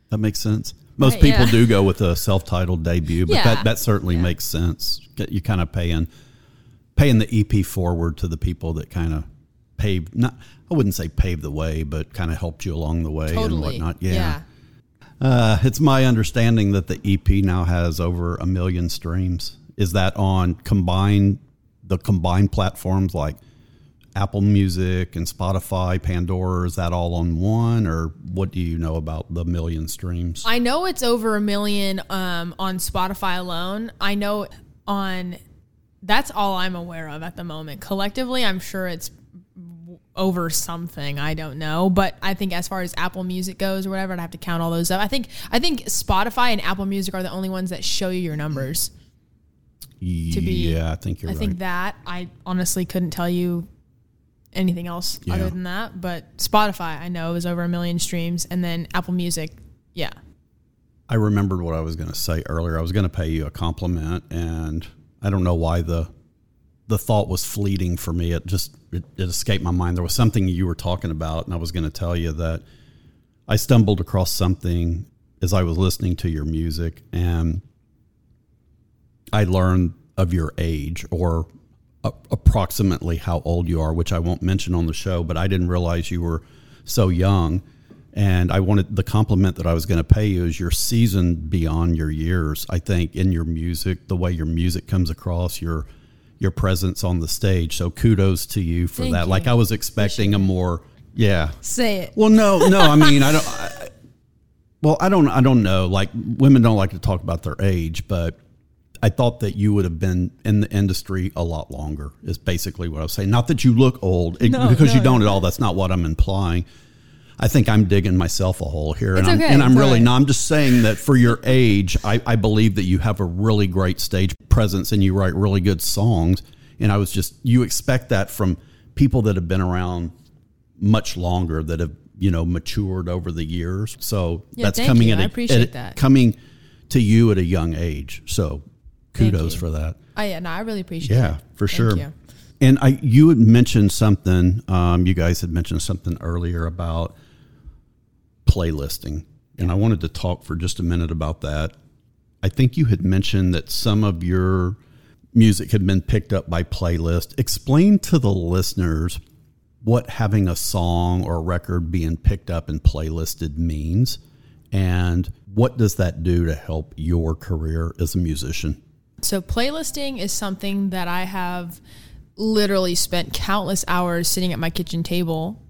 Speaker 1: That makes sense. Most
Speaker 3: Right,
Speaker 1: people
Speaker 3: yeah.
Speaker 1: do go with a self-titled debut, but
Speaker 3: Yeah.
Speaker 1: that, that certainly makes sense. You kind of paying paying the EP forward to the people that kind of paved not I wouldn't say paved the way, but kind of helped you along the way and whatnot.
Speaker 3: Yeah.
Speaker 1: Yeah. Uh, it's my understanding that the EP now has over a million streams. Is that on combined the combined platforms like Apple Music and Spotify, Pandora? Is that all on one, or what do you know about the million streams?
Speaker 3: I know it's over a million um, on Spotify alone. I know on that's all I'm aware of at the moment. Collectively, I'm sure it's over something. I don't know, but I think as far as Apple Music goes or whatever, I'd have to count all those up. I think I think Spotify and Apple Music are the only ones that show you your numbers.
Speaker 1: to
Speaker 3: be-
Speaker 1: yeah, I think you're
Speaker 3: I
Speaker 1: right.
Speaker 3: think that I honestly couldn't tell you anything else
Speaker 1: Yeah.
Speaker 3: other than that. But Spotify, I know, is over a million streams, and then Apple Music, yeah.
Speaker 1: I remembered what I was going to say earlier. I was going to pay you a compliment, and I don't know why the the thought was fleeting for me. It just it, it escaped my mind. There was something you were talking about, and I was going to tell you that I stumbled across something as I was listening to your music, and I learned of your age or a- approximately how old you are, which I won't mention on the show, but I didn't realize you were so young. And I wanted the compliment that I was going to pay you is you're seasoned beyond your years. I think in your music, the way your music comes across, your your presence on the stage. So kudos to you for
Speaker 3: Thank
Speaker 1: that.
Speaker 3: you.
Speaker 1: Like I was expecting a more yeah.
Speaker 3: Say it.
Speaker 1: Well, no, no. I mean, I [laughs] don't. I, well, I don't. I don't know. Like women don't like to talk about their age, but I thought that you would have been in the industry a lot longer. Is basically what I was saying. Not that you look old, it-
Speaker 3: No,
Speaker 1: because you don't
Speaker 3: no.
Speaker 1: at all. That's not what I'm implying. I think I'm digging myself a hole here, and
Speaker 3: It's
Speaker 1: I'm,
Speaker 3: okay,
Speaker 1: and I'm really
Speaker 3: all right.
Speaker 1: not. I'm just saying that for your age, I, I believe that you have a really great stage presence and you write really good songs. And I was just you expect that from people that have been around much longer that have you know matured over the years. So
Speaker 3: Yeah,
Speaker 1: that's coming
Speaker 3: you.
Speaker 1: at
Speaker 3: I
Speaker 1: a,
Speaker 3: appreciate
Speaker 1: at
Speaker 3: that.
Speaker 1: coming to you at a young age. So kudos for that.
Speaker 3: Oh yeah, no, I really appreciate it.
Speaker 1: Yeah, for
Speaker 3: Thank
Speaker 1: sure. And I, you had mentioned something. Um, you guys had mentioned something earlier about playlisting, and I wanted to talk for just a minute about that. I think you had mentioned that some of your music had been picked up by playlist. Explain to the listeners what having a song or a record being picked up and playlisted means, and what does that do to help your career as a musician?
Speaker 3: So playlisting is something that I have literally spent countless hours sitting at my kitchen table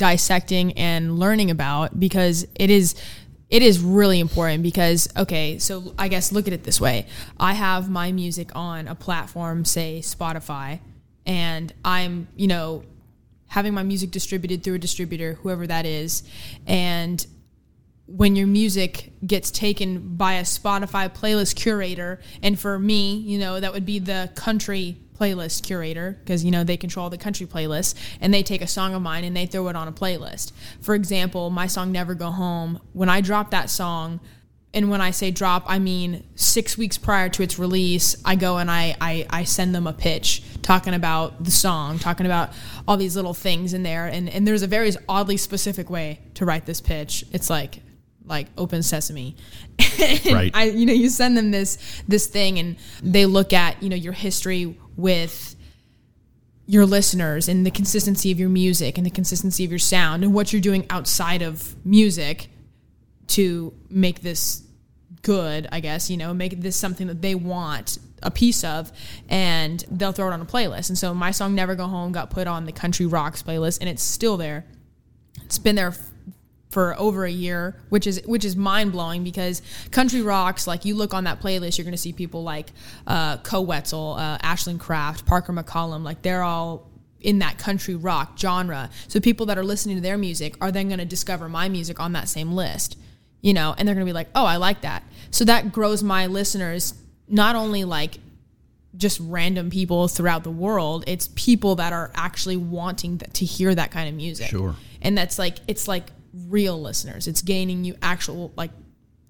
Speaker 3: dissecting and learning about because it is it is really important because okay so i guess look at it this way. I have my music on a platform say spotify and i'm you know having my music distributed through a distributor whoever that is and when your music gets taken by a Spotify playlist curator, and for me, you know, that would be the country playlist curator because you know they control the country playlist and they take a song of mine and they throw it on a playlist. For example, my song Never Go Home, when I drop that song, and when I say drop, I mean six weeks prior to its release, I go and I, I, I send them a pitch talking about the song, talking about all these little things in there. And, and there's a very oddly specific way to write this pitch. It's like like open sesame. [laughs]
Speaker 1: Right.
Speaker 3: I you know, you send them this this thing and they look at, you know, your history with your listeners and the consistency of your music and the consistency of your sound and what you're doing outside of music to make this good, I guess, you know, make this something that they want a piece of and they'll throw it on a playlist. And so my song Never Go Home got put on the Country Rocks playlist and it's still there. It's been there for over a year, which is which is mind blowing because country rocks. Like you look on that playlist, you're going to see people like uh, Koe Wetzel, uh, Ashland Craft, Parker McCollum. Like they're all in that country rock genre. So people that are listening to their music are then going to discover my music on that same list, you know, and they're going to be like, oh, I like that. So that grows my listeners not only like just random people throughout the world. It's people that are actually wanting to hear that kind of music.
Speaker 1: Sure.
Speaker 3: And that's like it's like real listeners. It's gaining you actual like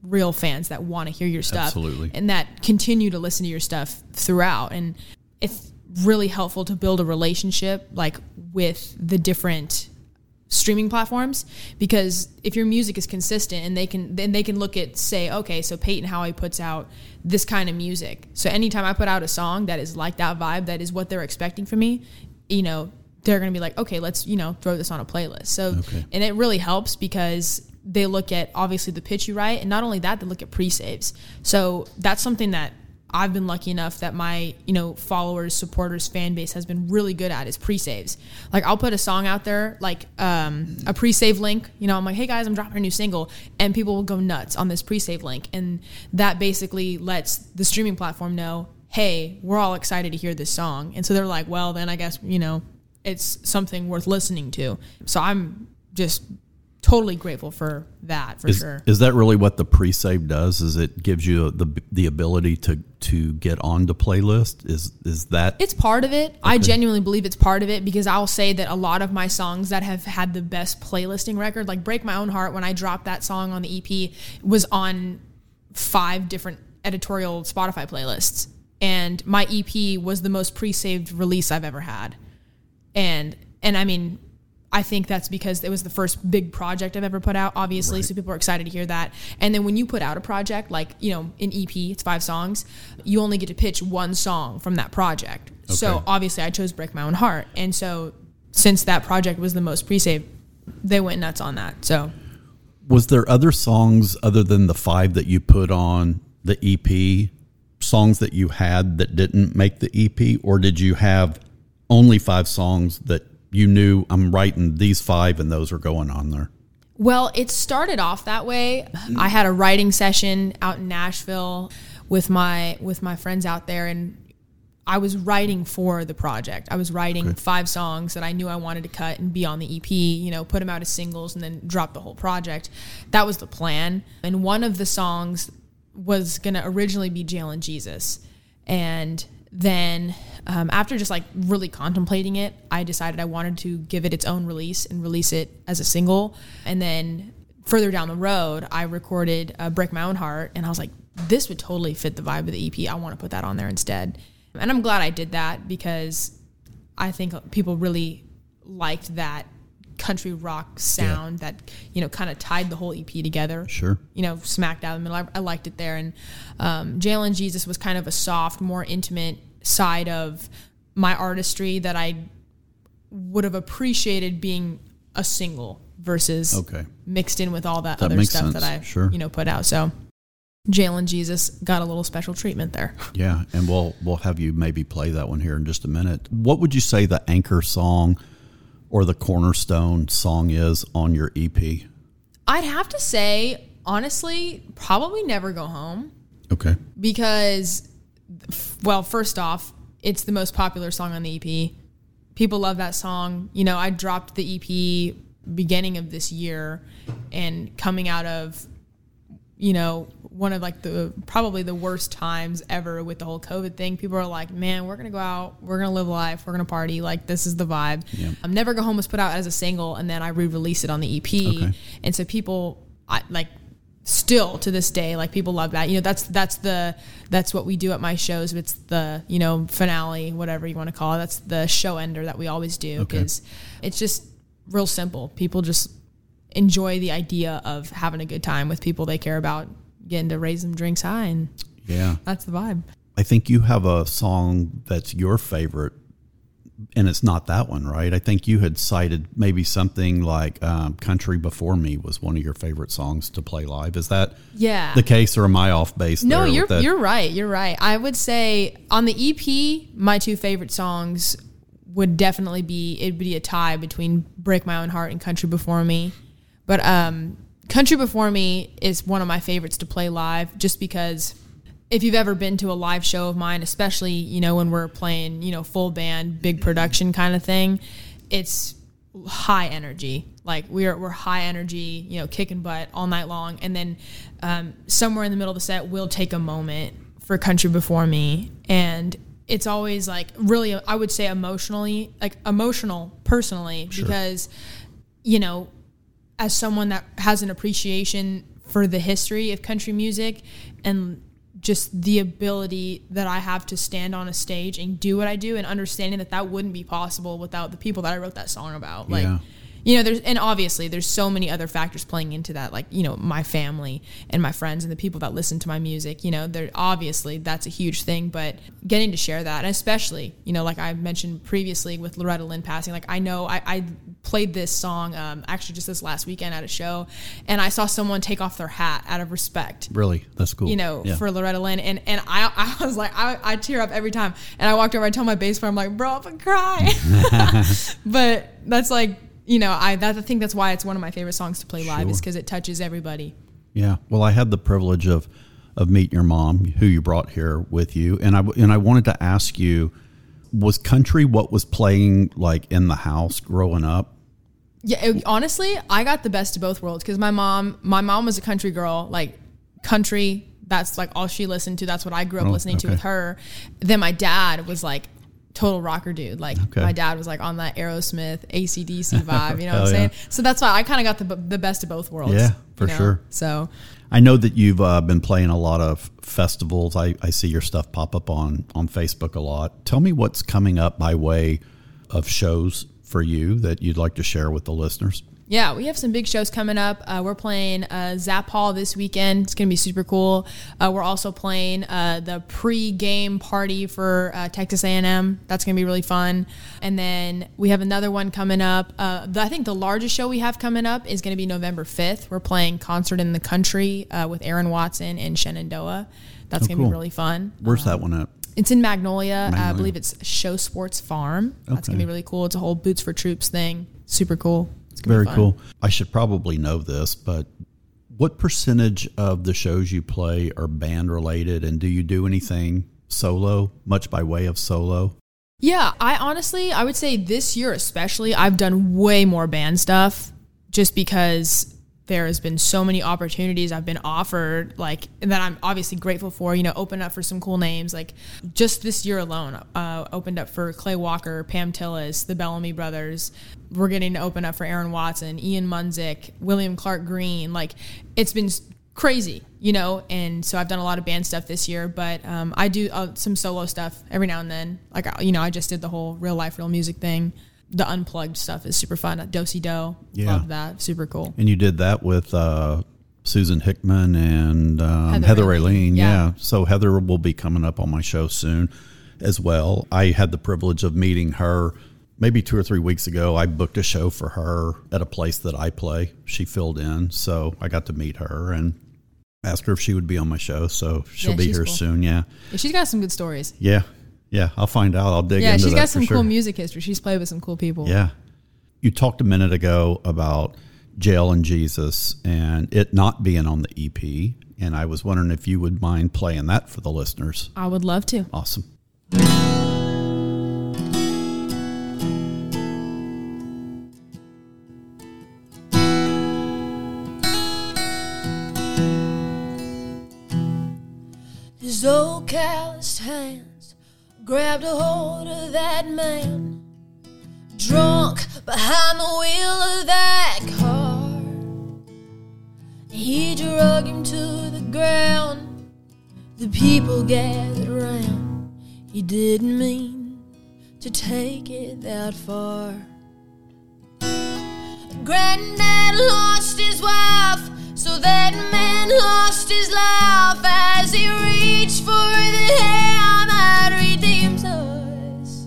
Speaker 3: real fans that want to hear your stuff
Speaker 1: Absolutely.
Speaker 3: and that continue to listen to your stuff throughout and it's really helpful to build a relationship like with the different streaming platforms because if your music is consistent and they can then they can look at say okay so Peyton Howie puts out this kind of music so anytime I put out a song that is like that vibe that is what they're expecting from me you know they're going to be like okay let's you know throw this on a playlist so
Speaker 1: Okay.
Speaker 3: and it really helps because they look at obviously the pitch you write and not only that they look at pre-saves so that's something that I've been lucky enough that my, you know, followers, supporters, fan base has been really good at is pre-saves. Like I'll put a song out there, like um, a pre-save link. You know, I'm like, hey guys, I'm dropping a new single, and people will go nuts on this pre-save link, and that basically lets the streaming platform know, hey, we're all excited to hear this song, and so they're like, well, then I guess you know, it's something worth listening to. So I'm just totally grateful for that for
Speaker 1: Is,
Speaker 3: sure.
Speaker 1: is that really what the pre-save does? Is it gives you the the ability to to get onto playlist? Is is that
Speaker 3: It's part of it. I genuinely believe it's part of it because I'll say that a lot of my songs that have had the best playlisting record, like Break My Own Heart, when I dropped that song on the EP, was on five different editorial Spotify playlists. And my EP was the most pre saved release I've ever had. And and I mean, I think that's because it was the first big project I've ever put out, obviously. So people are excited to hear that. And then when you put out a project, like, you know, an EP, it's five songs, you only get to pitch one song from that project. So obviously I chose Break My Own Heart. And so since that project was the most pre saved, they went nuts on that. So
Speaker 1: was there other songs other than the five that you put on the EP? Songs that you had that didn't make the EP, or did you have only five songs that you knew I'm writing these five and those are going on there?
Speaker 3: Well, it started off that way. I had a writing session out in Nashville with my with my friends out there and I was writing for the project. I was writing five songs that I knew I wanted to cut and be on the EP, you know, put them out as singles and then drop the whole project. That was the plan. And one of the songs was going to originally be Jail and Jesus. And then um, after just like really contemplating it, I decided I wanted to give it its own release and release it as a single. And then further down the road, I recorded uh, Break My Own Heart, and I was like, this would totally fit the vibe of the EP. I want to put that on there instead. And I'm glad I did that because I think people really liked that country rock sound that you know kind of tied the whole EP together
Speaker 1: Sure.
Speaker 3: you know, smack down the middle. I, I liked it there. And um, Jail and Jesus was kind of a soft, more intimate side of my artistry that I would have appreciated being a single versus
Speaker 1: Okay.
Speaker 3: mixed in with all that,
Speaker 1: That
Speaker 3: other stuff
Speaker 1: sense.
Speaker 3: that I,
Speaker 1: Sure.
Speaker 3: you know, put out. So Jail and Jesus got a little special treatment there. [laughs]
Speaker 1: Yeah, and we'll we'll have you maybe play that one here in just a minute. What would you say the anchor song or the cornerstone song is on your EP?
Speaker 3: I'd have to say, honestly, probably never go home
Speaker 1: Okay.
Speaker 3: because, well, first off, it's the most popular song on the EP. People love that song. You know, I dropped the EP beginning of this year and coming out of, you know, one of like the probably the worst times ever with the whole COVID thing. People are like, man, we're to go out, we're to live life, we're to party. Like, this is the vibe.
Speaker 1: Yeah.
Speaker 3: Um, Never Go Home was put out as a single and then I re released it on the EP.
Speaker 1: Okay.
Speaker 3: And so people, I, like, still to this day like people love that you know that's that's the that's what we do at my shows it's the you know finale whatever you want to call it that's the show ender that we always do
Speaker 1: Okay.
Speaker 3: because it's just real simple people just enjoy the idea of having a good time with people they care about getting to raise them drinks high and
Speaker 1: Yeah.
Speaker 3: that's the vibe
Speaker 1: I think you have a song that's your favorite, and it's not that one, right? I think you had cited maybe something like um, "Country Before Me" was one of your favorite songs to play live. Is that
Speaker 3: yeah
Speaker 1: the case, or am I off base?
Speaker 3: No, you're you're right. You're right. I would say on the EP, my two favorite songs would definitely be it'd be a tie between "Break My Own Heart" and "Country Before Me," but um, "Country Before Me" is one of my favorites to play live, just because if you've ever been to a live show of mine, especially you know when we're playing you know full band, big production kind of thing, it's high energy. Like we're we're high energy, you know, kicking butt all night long, and then um, somewhere in the middle of the set, we'll take a moment for "Country Before Me," and it's always like really, I would say emotionally, like emotional personally, because you know, as someone that has an appreciation for the history of country music and just the ability that I have to stand on a stage and do what I do and understanding that that wouldn't be possible without the people that I wrote that song about. Like,
Speaker 1: Yeah.
Speaker 3: You know, there's, and obviously there's so many other factors playing into that, like, you know, my family and my friends and the people that listen to my music, you know, they're obviously that's a huge thing, but getting to share that, and especially, you know, like I mentioned previously with Loretta Lynn passing, like I know I, I played this song um, actually just this last weekend at a show and I saw someone take off their hat out of respect
Speaker 1: really that's cool.
Speaker 3: you know,
Speaker 1: Yeah.
Speaker 3: for Loretta Lynn. And and I I [laughs] was like, I, I tear up every time. And I walked over, I told my bass player, I'm like, bro, I'm gonna cry. [laughs] [laughs] but that's like, you know, I that I think that's why it's one of my favorite songs to play live is because it touches everybody.
Speaker 1: Yeah. Well, I had the privilege of of meeting your mom, who you brought here with you, and I and I wanted to ask you, was country what was playing like in the house growing up?
Speaker 3: Yeah, it- honestly, I got the best of both worlds because my mom, my mom was a country girl, like country. That's like all she listened to. That's what I grew up
Speaker 1: Oh,
Speaker 3: listening to with her. Then my dad was like total rocker dude. Like
Speaker 1: Okay.
Speaker 3: my dad was like on that Aerosmith, ACDC [laughs] vibe. You know what I'm saying?
Speaker 1: yeah.
Speaker 3: So that's why I kind of got the the best of both worlds.
Speaker 1: Yeah,
Speaker 3: you
Speaker 1: for
Speaker 3: know?
Speaker 1: sure.
Speaker 3: So
Speaker 1: I know that you've uh, been playing a lot of festivals. I, I see your stuff pop up on on Facebook a lot. Tell me what's coming up by way of shows for you that you'd like to share with the listeners.
Speaker 3: Yeah, we have some big shows coming up. Uh, we're playing uh, Zap Hall this weekend. It's going to be super cool. Uh, we're also playing uh, the pre-game party for uh, Texas A&M. That's going to be really fun. And then we have another one coming up. Uh, the, I think the largest show we have coming up is going to be November 5th. We're playing Concert in the Country uh, with Aaron Watson and Shenandoah. That's
Speaker 1: Oh,
Speaker 3: going to
Speaker 1: cool.
Speaker 3: be really fun.
Speaker 1: Where's that one at?
Speaker 3: It's in Magnolia. I believe it's Show Sports Farm. That's
Speaker 1: Okay.
Speaker 3: going to be really cool. It's a whole Boots for Troops thing. Super cool.
Speaker 1: Very cool. I should probably know this, but what percentage of the shows you play are band related, and do you do anything solo, much by way of solo?
Speaker 3: Yeah, I honestly, I would say this year especially, I've done way more band stuff just because there has been so many opportunities I've been offered, like, and that I'm obviously grateful for, you know, opened up for some cool names. Like, just this year alone, uh, opened up for Clay Walker, Pam Tillis, the Bellamy brothers. We're getting to open up for Aaron Watson, Ian Munsick, William Clark Green. Like, it's been crazy, you know, and so I've done a lot of band stuff this year, but um, I do uh, some solo stuff every now and then. Like, you know, I just did the whole real life, real music thing. The unplugged stuff is super fun. Dosey Doe,
Speaker 1: Yeah.
Speaker 3: love that, super cool.
Speaker 1: And you did that with uh, Susan Hickman and um,
Speaker 3: Heather
Speaker 1: Heather,
Speaker 3: Raylene,
Speaker 1: Raylene.
Speaker 3: yeah.
Speaker 1: Yeah. So Heather will be coming up on my show soon as well. I had the privilege of meeting her maybe two or three weeks ago. I booked a show for her at a place that I play. She filled in. So I got to meet her and ask her if she would be on my show. So she'll
Speaker 3: Yeah,
Speaker 1: be here
Speaker 3: cool.
Speaker 1: soon. Yeah.
Speaker 3: Yeah, she's got some good stories.
Speaker 1: Yeah. Yeah. I'll find out. I'll dig
Speaker 3: Yeah, she's got some
Speaker 1: sure.
Speaker 3: cool music history. She's played with some cool people.
Speaker 1: Yeah. You talked a minute ago about Jail and Jesus and it not being on the EP. And I was wondering if you would mind playing that for the listeners.
Speaker 3: I would love to.
Speaker 1: Awesome.
Speaker 4: His old calloused hands grabbed a hold of that man, drunk behind the wheel of that car. He drug him to the ground. The people gathered round. He didn't mean to take it that far. Granddad lost his wife, so that man lost his life as he reached for the hand that redeems us.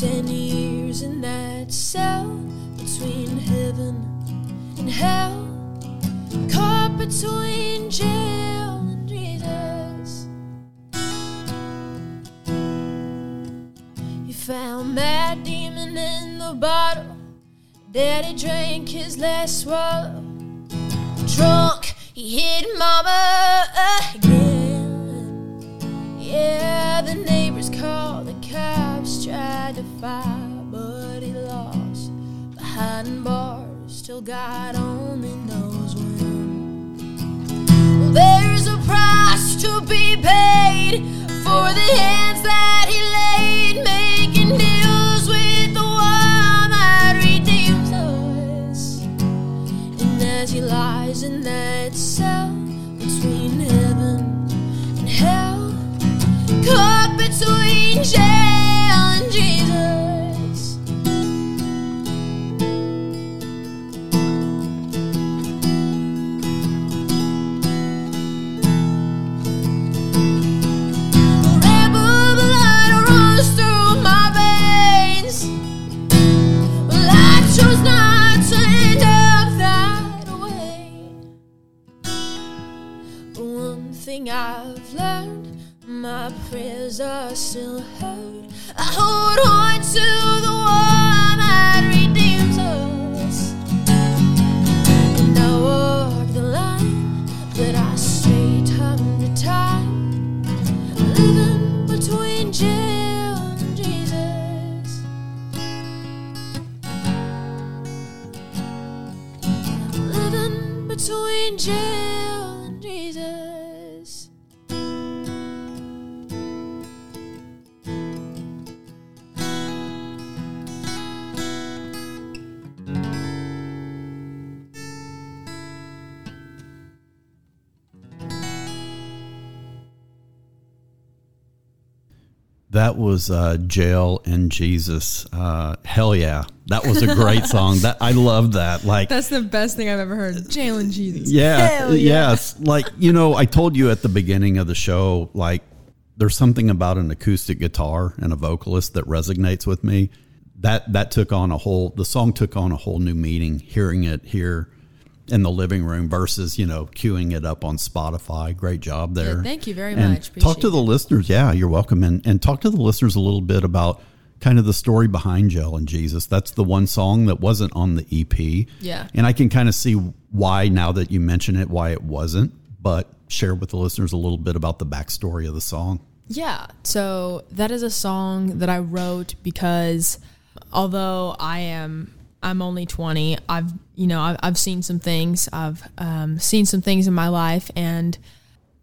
Speaker 4: Ten years in that cell between heaven and hell, caught between jail and Jesus. He found that demon in the bottle. Daddy drank his last swallow. He hit mama again. Yeah, the neighbors called the cops, tried to fight, but he lost. Behind bars, still God only knows when. Well, there's a price to be paid for the hands that he laid, That
Speaker 1: was uh, Jail and Jesus. Uh, hell yeah. That was a great [laughs] song. That I love that. Like
Speaker 3: That's the best thing I've ever heard. Jail and Jesus.
Speaker 1: Yeah,
Speaker 3: yeah.
Speaker 1: yes. Like you know, I told you at the beginning of the show, like there's something about an acoustic guitar and a vocalist that resonates with me. That that took on a whole. The song took on a whole new meaning. Hearing it here in the living room versus you know queuing it up on Spotify. Great job there.
Speaker 3: Yeah, thank you very
Speaker 1: And
Speaker 3: much.
Speaker 1: Talk to
Speaker 3: Appreciate
Speaker 1: the listeners. Yeah, you're welcome. And and talk to the listeners a little bit about kind of the story behind Jail and Jesus. That's the one song that wasn't on the EP.
Speaker 3: Yeah.
Speaker 1: And I can kind of see why now that you mention it, why it wasn't. But share with the listeners a little bit about the backstory of the song.
Speaker 3: Yeah. So that is a song that I wrote because although I am I'm only 20, I've you know I've, I've seen some things. I've um, seen some things in my life, and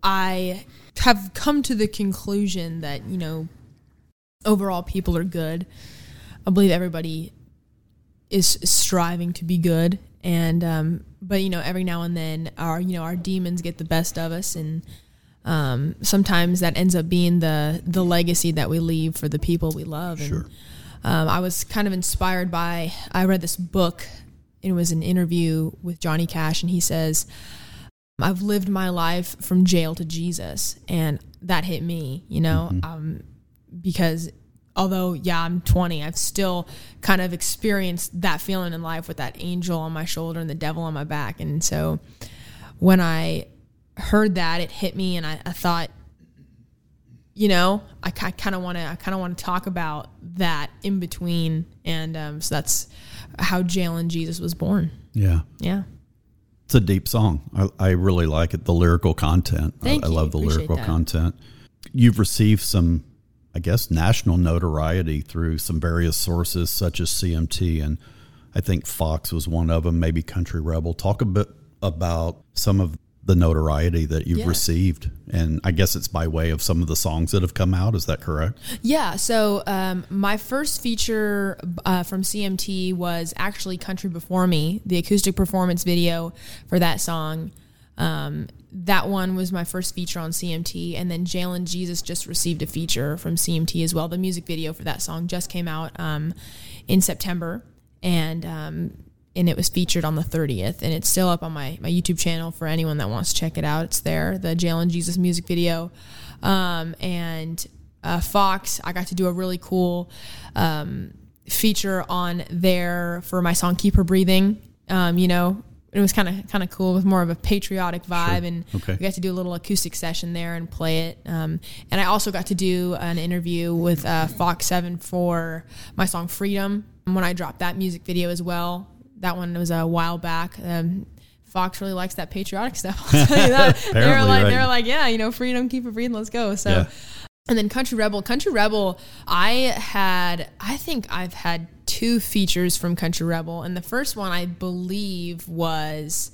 Speaker 3: I have come to the conclusion that you know overall people are good. I believe everybody is striving to be good, and um, but you know every now and then our you know our demons get the best of us and um, sometimes that ends up being the the legacy that we leave for the people we love. And,
Speaker 1: Sure.
Speaker 3: Um, I was kind of inspired by I read this book. It was an interview with Johnny Cash, and he says, "I've lived my life from jail to Jesus," and that hit me. You know, um, because although yeah i'm 20 i've still kind of experienced that feeling in life with that angel on my shoulder and the devil on my back and so when i heard that, it hit me, and I, I thought, you know, I, kind of want to, I kind of want to talk about that in between, and um, so that's how Jail and Jesus was born.
Speaker 1: Yeah.
Speaker 3: Yeah.
Speaker 1: It's a deep song. I, I really like it. The lyrical content.
Speaker 3: Thank
Speaker 1: I, I love the
Speaker 3: Appreciate
Speaker 1: lyrical
Speaker 3: that.
Speaker 1: content. You've received some, I guess, national notoriety through some various sources such as CMT and I think Fox was one of them, maybe Country Rebel. Talk a bit about some of the notoriety that you've
Speaker 3: Yeah.
Speaker 1: received. And I guess it's by way of some of the songs that have come out. Is that correct?
Speaker 3: Yeah. So um, my first feature uh, from CMT was actually "Country Before Me," the acoustic performance video for that song. Um, that one was my first feature on CMT, and then Jail and Jesus just received a feature from CMT as well. The music video for that song just came out um, in September, and um, and it was featured on the 30th, and it's still up on my my YouTube channel for anyone that wants to check it out. It's there, the Jail and Jesus music video, um, and uh, Fox. I got to do a really cool um, feature on there for my song "Keep Her Breathing." Um, you know, it was kind of kind of cool with more of a patriotic vibe, and
Speaker 1: Okay.
Speaker 3: we got to do a little acoustic session there and play it. Um, and I also got to do an interview with uh, Fox Seven for my song "Freedom" when I dropped that music video as well. That one was a while back. Um, Fox really likes that patriotic stuff. [laughs] I'll tell you that. [laughs] they were
Speaker 1: Apparently,
Speaker 3: like,
Speaker 1: right.
Speaker 3: they were like, yeah, you know, freedom, keep it breathing, let's go. So.
Speaker 1: Yeah.
Speaker 3: And then Country Rebel. Country Rebel, I had, I think I've had two features from Country Rebel. And the first one, I believe, was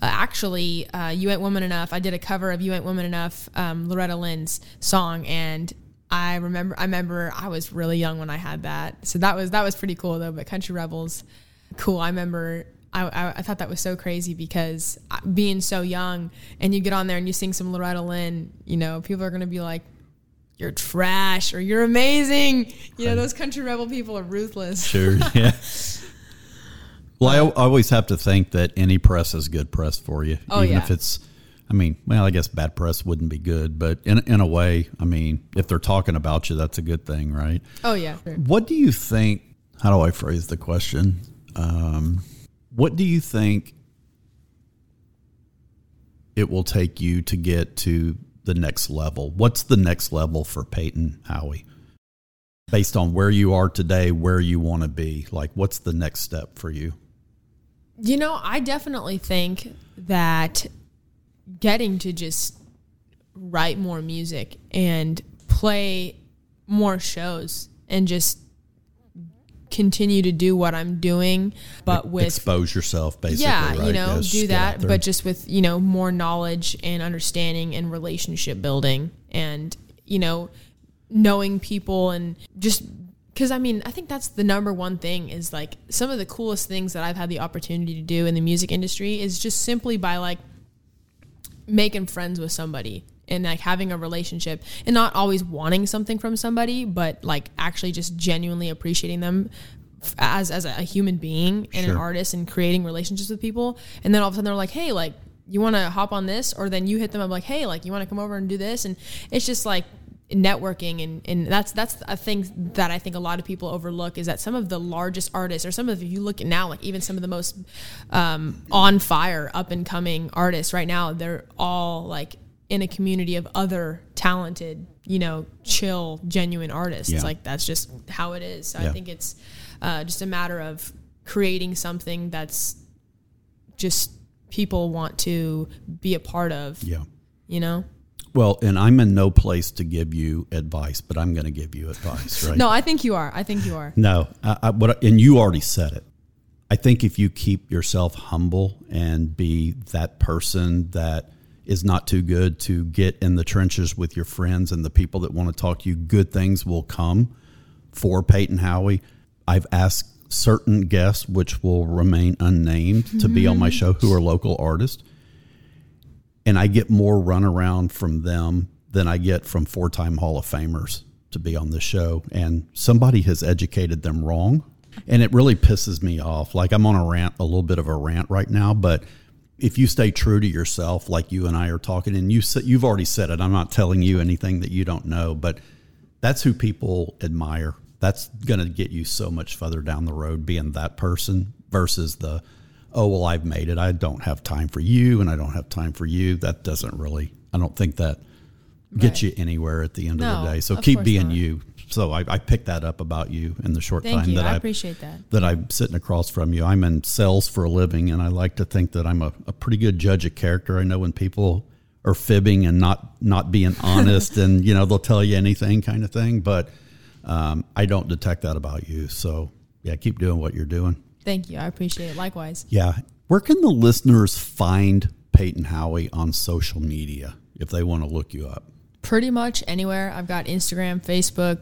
Speaker 3: uh, actually uh, You Ain't Woman Enough. I did a cover of You Ain't Woman Enough, um, Loretta Lynn's song. And I remember, I remember I was really young when I had that. So that was, that was pretty cool though. But Country Rebels, cool. I remember I, I, I thought that was so crazy because uh, being so young and you get on there and you sing some Loretta Lynn, you know, people are going to be like, you're trash or you're amazing. You know, those country rebel people are ruthless.
Speaker 1: Sure. [laughs] Yeah. Well, I, I always have to think that any press is good press for you,
Speaker 3: Oh,
Speaker 1: even
Speaker 3: yeah.
Speaker 1: if it's. I mean, well, I guess bad press wouldn't be good, but in in a way, I mean, if they're talking about you, that's a good thing, right?
Speaker 3: Oh, yeah. Sure.
Speaker 1: What do you think? How do I phrase the question? Um, what do you think it will take you to get to the next level? What's the next level for Peyton Howie? Based on where you are today, where you want to be, like what's the next step for you?
Speaker 3: You know, I definitely think that getting to just write more music and play more shows and just continue to do what I'm doing, but with
Speaker 1: Expose yourself, basically.
Speaker 3: yeah,
Speaker 1: right?
Speaker 3: you know,
Speaker 1: Yes,
Speaker 3: do that, but just with you know more knowledge and understanding and relationship building, and you know, knowing people and just because I mean, I think that's the number one thing is like some of the coolest things that I've had the opportunity to do in the music industry is just simply by like making friends with somebody and like having a relationship and not always wanting something from somebody but like actually just genuinely appreciating them as as a human being and an artist and creating relationships with people. And then all of a sudden they're like hey like you want to hop on this? Or then you hit them up like hey like you want to come over and do this? And it's just like networking and, and that's that's a thing that I think a lot of people overlook is that some of the largest artists or some of you look at now like even some of the most um, on fire up and coming artists right now they're all like in a community of other talented you know chill genuine artists
Speaker 1: Yeah.
Speaker 3: like that's just how it is so I think it's uh, just a matter of creating something that's just people want to be a part of
Speaker 1: yeah.
Speaker 3: you know
Speaker 1: Well, and I'm in no place to give you advice, but I'm going to give you advice, right?
Speaker 3: no I think you are I think you are
Speaker 1: No, I, I, what, and you already said it. I think if you keep yourself humble and be that person that is not too good to get in the trenches with your friends and the people that want to talk to you, good things will come for Peyton Howie. I've asked certain guests, which will remain unnamed, to be on my mm-hmm. show who are local artists. And I get more runaround from them than I get from four time Hall of Famers to be on the show. And somebody has educated them wrong. And it really pisses me off. Like I'm on a rant, a little bit of a rant right now, but if you stay true to yourself, like you and I are talking, and you you've already said it, I'm not telling you anything that you don't know, but that's who people admire. That's going to get you so much further down the road being that person versus the oh well I've made it. I don't have time for you and I don't have time for you. That doesn't really I don't think that gets
Speaker 3: Right.
Speaker 1: you anywhere at the end of the day. So keep being
Speaker 3: not.
Speaker 1: you. So I, I picked that up about you in the short
Speaker 3: Thank
Speaker 1: time
Speaker 3: you.
Speaker 1: that
Speaker 3: I
Speaker 1: I
Speaker 3: appreciate that.
Speaker 1: that I'm sitting across from you. I'm in sales for a living, and I like to think that I'm a, a pretty good judge of character. I know when people are fibbing and not not being [laughs] honest, and you know they'll tell you anything kind of thing. But um, I don't detect that about you. So yeah, keep doing what you're doing.
Speaker 3: Thank you. I appreciate it. Likewise.
Speaker 1: Yeah, where can the listeners find Peyton Howie on social media if they want to look you up?
Speaker 3: Pretty much anywhere. I've got Instagram, Facebook,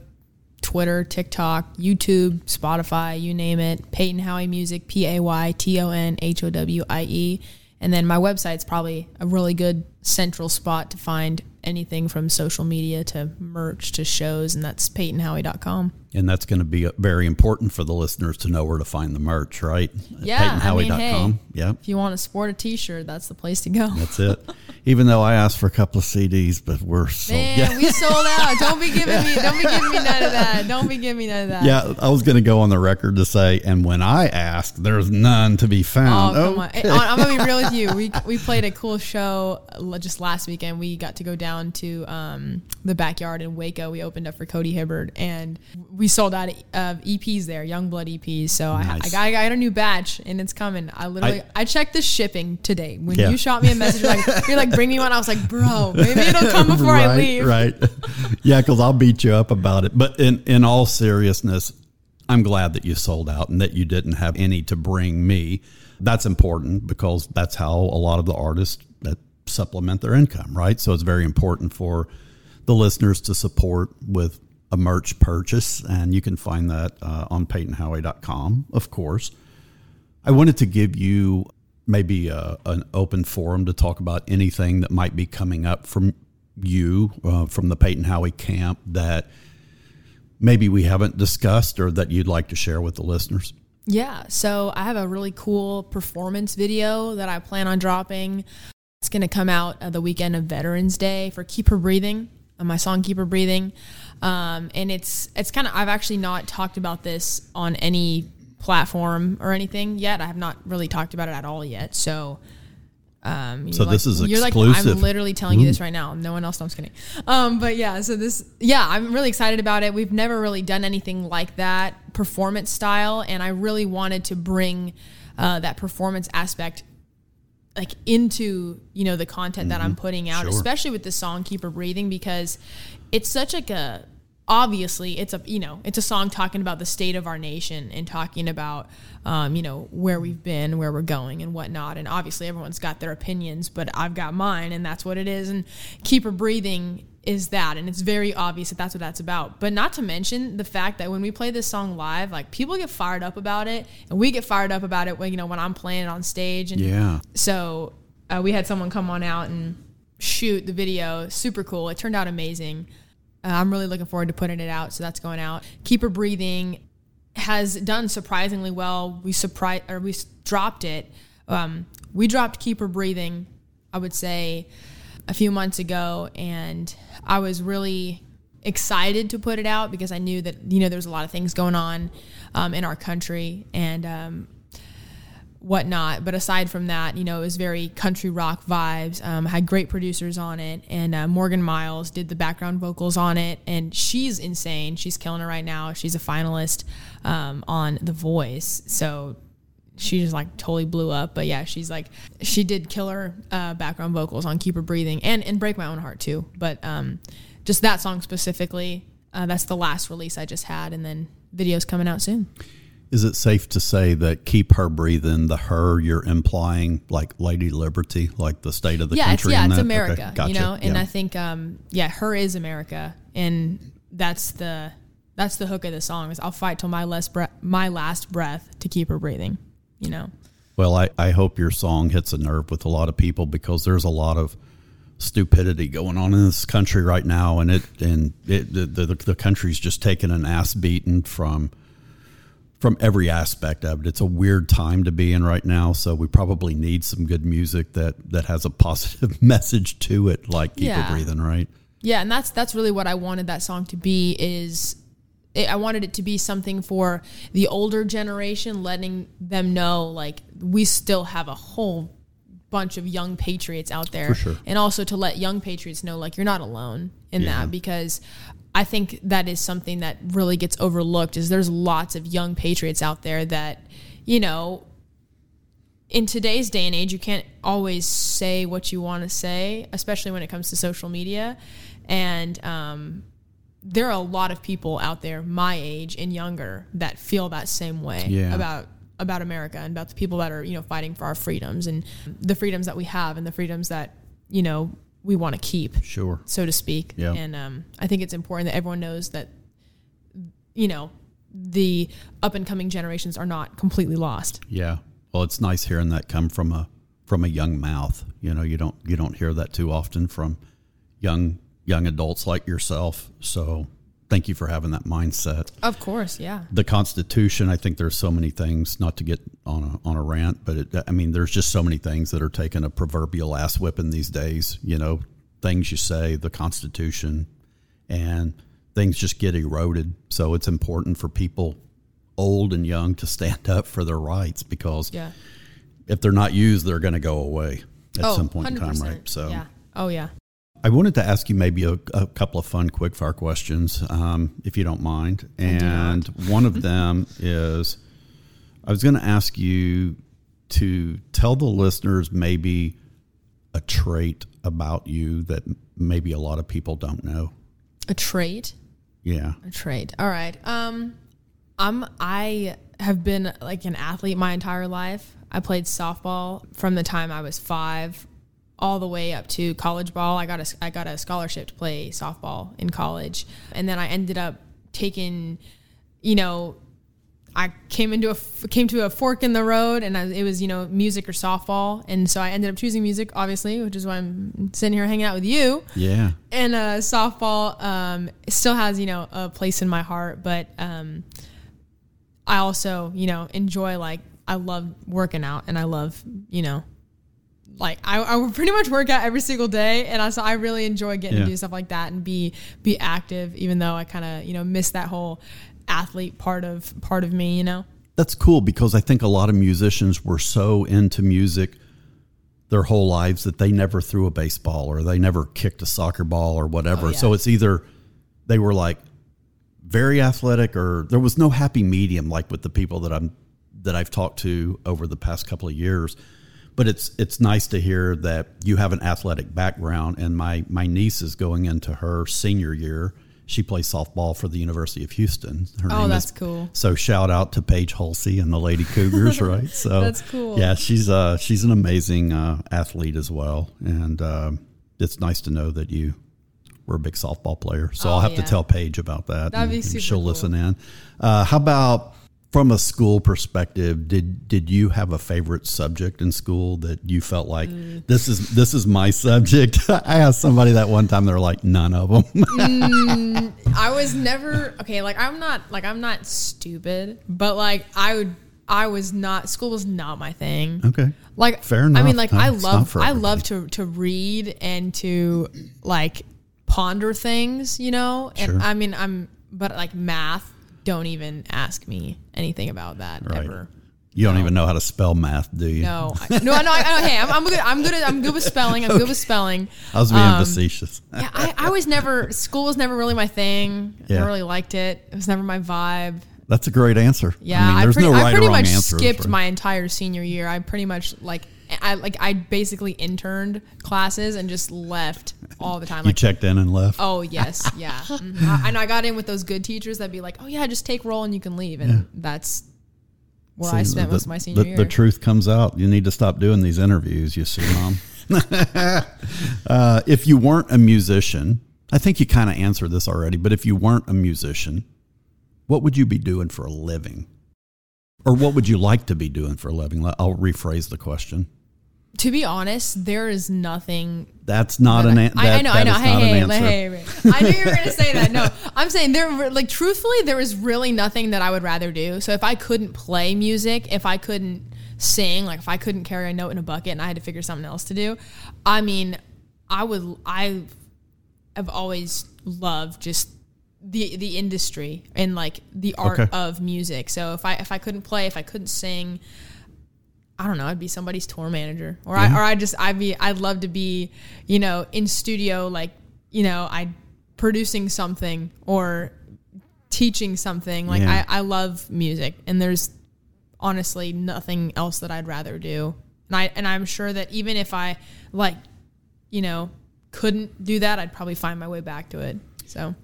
Speaker 3: Twitter, TikTok, YouTube, Spotify, you name it. Peyton Howie Music, P A Y T O N H O W I E. And then my website's probably a really good central spot to find anything from social media to merch to shows, and that's PeytonHowie.com.
Speaker 1: And that's going to be uh, very important for the listeners to know where to find the merch, right?
Speaker 3: Yeah, I mean,
Speaker 1: PeytonHowie.com.
Speaker 3: hey.
Speaker 1: Yep.
Speaker 3: If you want to sport a t shirt, that's the place to go.
Speaker 1: That's it. Even though I asked for a couple of CDs, but we're sold.
Speaker 3: Man,
Speaker 1: yeah. [laughs]
Speaker 3: we sold out. Don't be giving me don't be giving me none of that. Don't be giving me none of that.
Speaker 1: Yeah, I was going to go on the record to say, and when I asked, there's none to be
Speaker 3: Oh,
Speaker 1: found.
Speaker 3: come on. I'm gonna be real with you. We we played a cool show just last weekend. We got to go down to um, the backyard in Waco. We opened up for Cody Hibbard, and we sold out of EPs there, Youngblood EPs. So I, I, got, I got a new batch, and it's coming. I literally I,
Speaker 1: I-
Speaker 3: checked the shipping today. When
Speaker 1: Yeah.
Speaker 3: you shot me a message, you're like [laughs] you're like bring me one. I was like, bro, maybe it'll come before
Speaker 1: right,
Speaker 3: I leave.
Speaker 1: Right. yeah, because I'll beat you up about it. But in, in all seriousness, I'm glad that you sold out and that you didn't have any to bring me. That's important because that's how a lot of the artists that supplement their income, right? So it's very important for the listeners to support with a merch purchase. And you can find that uh, on PeytonHowie.com, of course. I wanted to give you maybe a, an open forum to talk about anything that might be coming up from you uh, from the Peyton Howie camp that maybe we haven't discussed or that you'd like to share with the listeners.
Speaker 3: Yeah, so I have a really cool performance video that I plan on dropping. It's going to come out uh, the weekend of Veterans Day for Keep Her Breathing, uh, my song Keep Her Breathing. Um, and it's it's kind of I've actually not talked about this on any platform or anything yet. I have not really talked about it at all yet. So um,
Speaker 1: So this is
Speaker 3: you're like
Speaker 1: exclusive.
Speaker 3: I'm literally telling you this right now. No one else. No, I'm just kidding. Um, but yeah, so this yeah, I'm really excited about it. We've never really done anything like that performance style, and I really wanted to bring uh, that performance aspect like into you know the content that I'm putting out,
Speaker 1: Mm-hmm. Sure.
Speaker 3: especially with the song "Keep Her Breathing" because it's such like a obviously it's a you know it's a song talking about the state of our nation and talking about um, you know where we've been, where we're going, and whatnot. And obviously everyone's got their opinions, but I've got mine, and that's what it is. And "Keep Her Breathing" is that, and it's very obvious that that's what that's about. But not to mention the fact that when we play this song live, like people get fired up about it, and we get fired up about it when you know when I'm playing it on stage and
Speaker 1: Yeah.
Speaker 3: so uh, we had someone come on out and shoot the video. Super cool. It turned out amazing. Uh, I'm really looking forward to putting it out. So that's going out. Keep her breathing has done surprisingly well. We surprised or we dropped it. Um, we dropped keep her breathing. I would say a few months ago, and I was really excited to put it out because I knew that you know there's a lot of things going on um, in our country and um, whatnot. But aside from that, you know, it was very country rock vibes. Um, had great producers on it, and uh, Morgan Myles did the background vocals on it, and she's insane. She's killing it right now. She's a finalist um, on The Voice, so she just like totally blew up. But yeah, she's like she did killer uh, background vocals on Keep Her Breathing and and Break My Own Heart too. But um, just that song specifically, uh, that's the last release I just had, and then videos coming out soon.
Speaker 1: Is it safe to say that keep her breathing, the her you're implying like Lady Liberty, like the state of the
Speaker 3: yeah, it's,
Speaker 1: country?
Speaker 3: yeah,
Speaker 1: in
Speaker 3: it's
Speaker 1: that?
Speaker 3: America,
Speaker 1: Okay, gotcha.
Speaker 3: you know, and
Speaker 1: Yeah.
Speaker 3: I think, um, yeah, her is America, and that's the that's the hook of the song is I'll fight till my last breath, my last breath to keep her breathing, you know.
Speaker 1: Well, I, I hope your song hits a nerve with a lot of people because there's a lot of stupidity going on in this country right now, and it and it the, the, the country's just taking an ass beating from from every aspect of it. It's a weird time to be in right now, so we probably need some good music that that has a positive [laughs] message to it, like keep
Speaker 3: Yeah.
Speaker 1: it breathing, right?
Speaker 3: Yeah, and that's that's really what I wanted that song to be is I wanted it to be something for the older generation, letting them know like we still have a whole bunch of young patriots out there,
Speaker 1: sure.
Speaker 3: and also to let young patriots know like you're not alone in
Speaker 1: Yeah.
Speaker 3: that because I think that is something that really gets overlooked. Is there's lots of young patriots out there that you know in today's day and age, you can't always say what you want to say, especially when it comes to social media. And um, there are a lot of people out there my age and younger that feel that same way
Speaker 1: Yeah.
Speaker 3: about about America and about the people that are you know fighting for our freedoms and the freedoms that we have and the freedoms that you know we want to keep
Speaker 1: Sure.
Speaker 3: so to speak.
Speaker 1: Yeah.
Speaker 3: And um, I think it's important that everyone knows that, you know, the up and coming generations are not completely lost.
Speaker 1: Yeah. Well, it's nice hearing that come from a from a young mouth. You know, you don't you don't hear that too often from young young adults like yourself. So, thank you for having that mindset.
Speaker 3: Of course, yeah.
Speaker 1: The Constitution, I think there's so many things. Not to get on a on a rant, but it, I mean, there's just so many things that are taking a proverbial ass whipping these days. You know, things you say, the Constitution, and things just get eroded. So it's important for people, old and young, to stand [laughs] up for their rights because
Speaker 3: Yeah.
Speaker 1: if they're not used, they're going to go away at
Speaker 3: oh,
Speaker 1: some point in time, right? So,
Speaker 3: yeah. Oh, yeah.
Speaker 1: I wanted to ask you maybe a, a couple of fun quick fire questions, um, if you don't mind. And one of [laughs] them is I was going to ask you to tell the listeners maybe a trait about you that maybe a lot of people don't know.
Speaker 3: A trait.
Speaker 1: Yeah.
Speaker 3: A trait. All right. Um, I'm. I have been like an athlete my entire life. I played softball from the time I was five, all the way up to college ball. I got a I got a scholarship to play softball in college, and then I ended up taking, you know, I came into a came to a fork in the road, and I, it was you know music or softball, and so I ended up choosing music, obviously, which is why I'm sitting here hanging out with you
Speaker 1: Yeah.
Speaker 3: and uh, softball um, still has you know a place in my heart but um, i also you know enjoy like i love working out and i love you know like I, I [laughs] pretty much work out every single day and I, so I really enjoy getting
Speaker 1: Yeah.
Speaker 3: to do stuff like that and be be active even though I kind of you know miss that whole athlete part of part of me you know
Speaker 1: That's cool because I think a lot of musicians were so into music their whole lives that they never threw a baseball or they never kicked a soccer ball or whatever.
Speaker 3: Oh, yeah.
Speaker 1: So it's either they were like very athletic or there was no happy medium like with the people that I'm that I've talked to over the past couple of years. But it's it's nice to hear that you have an athletic background and my my niece is going into her senior year. She plays softball for the University of Houston. Her
Speaker 3: Oh, that's
Speaker 1: is-
Speaker 3: cool.
Speaker 1: so shout out to Paige Halsey and the Lady Cougars, [laughs] right? So
Speaker 3: That's cool.
Speaker 1: Yeah, she's uh she's an amazing uh, athlete as well, and um, it's nice to know that you were a big softball player. So
Speaker 3: Oh,
Speaker 1: I'll have to tell Paige about that.
Speaker 3: That'd be
Speaker 1: and- and
Speaker 3: super
Speaker 1: She'll
Speaker 3: cool.
Speaker 1: listen in. Uh, how about from a school perspective? Did did you have a favorite subject in school that you felt like
Speaker 3: Mm.
Speaker 1: this is this is my subject? [laughs] I asked somebody that one time. They're like none of them. [laughs]
Speaker 3: I was never okay. Like I'm not like I'm not stupid, but like I would. I was not. School was not my thing.
Speaker 1: okay.
Speaker 3: Like
Speaker 1: Fair enough.
Speaker 3: I mean, like
Speaker 1: No,
Speaker 3: I love. I love to to read and to like ponder things. You know, and
Speaker 1: Sure.
Speaker 3: I mean, I'm. But like math, don't even ask me anything about that
Speaker 1: Right.
Speaker 3: ever.
Speaker 1: You don't even know how to spell math, do you?
Speaker 3: No, I, [laughs] no, no. I, I, hey, I'm, I'm good. I'm good. At, I'm good with spelling. I'm good with spelling.
Speaker 1: I was being
Speaker 3: Um,
Speaker 1: facetious.
Speaker 3: yeah, I, I was never school was never really my thing. I never really liked it. It was never my vibe.
Speaker 1: That's a great answer.
Speaker 3: Yeah,
Speaker 1: I mean, there's
Speaker 3: pretty,
Speaker 1: no right
Speaker 3: I pretty much skipped my entire senior year. I pretty much like I like I basically interned classes and just left all the time.
Speaker 1: You
Speaker 3: Like,
Speaker 1: checked in and left.
Speaker 3: oh yes, [laughs] yeah. Mhm. I, and I got in with those good teachers that'd be like, oh yeah, just take roll and you can leave, and that's where I spent
Speaker 1: the,
Speaker 3: most of my senior
Speaker 1: the,
Speaker 3: year.
Speaker 1: the truth comes out. You need to stop doing these interviews. You see, mom. [laughs] [laughs] uh, if you weren't a musician, I think you kind of answered this already. But if you weren't a musician, what would you be doing for a living, or what would you like to be doing for a living? I'll rephrase the question.
Speaker 3: To be honest, there is nothing
Speaker 1: That's not
Speaker 3: that
Speaker 1: an
Speaker 3: I-
Speaker 1: answer.
Speaker 3: I, I know, I know. Hey, hey,
Speaker 1: an answer.
Speaker 3: hey, hey. I knew you were gonna say that. No, [laughs] I'm saying there. Like, truthfully, there is really nothing that I would rather do. So if I couldn't play music, if I couldn't sing, like if I couldn't carry a note in a bucket and I had to figure something else to do, I mean, I would. I have always loved just the the industry and like the art
Speaker 1: Okay.
Speaker 3: of music. So if I if I couldn't play, if I couldn't sing, I don't know, I'd be somebody's tour manager, or I or I just I'd be I'd love to be, you know, in studio like you know I producing something or teaching something. Like
Speaker 1: Yeah.
Speaker 3: I I love music, and there's honestly nothing else that I'd rather do. And I and I'm sure that even if I like, you know, couldn't do that, I'd probably find my way back to it. So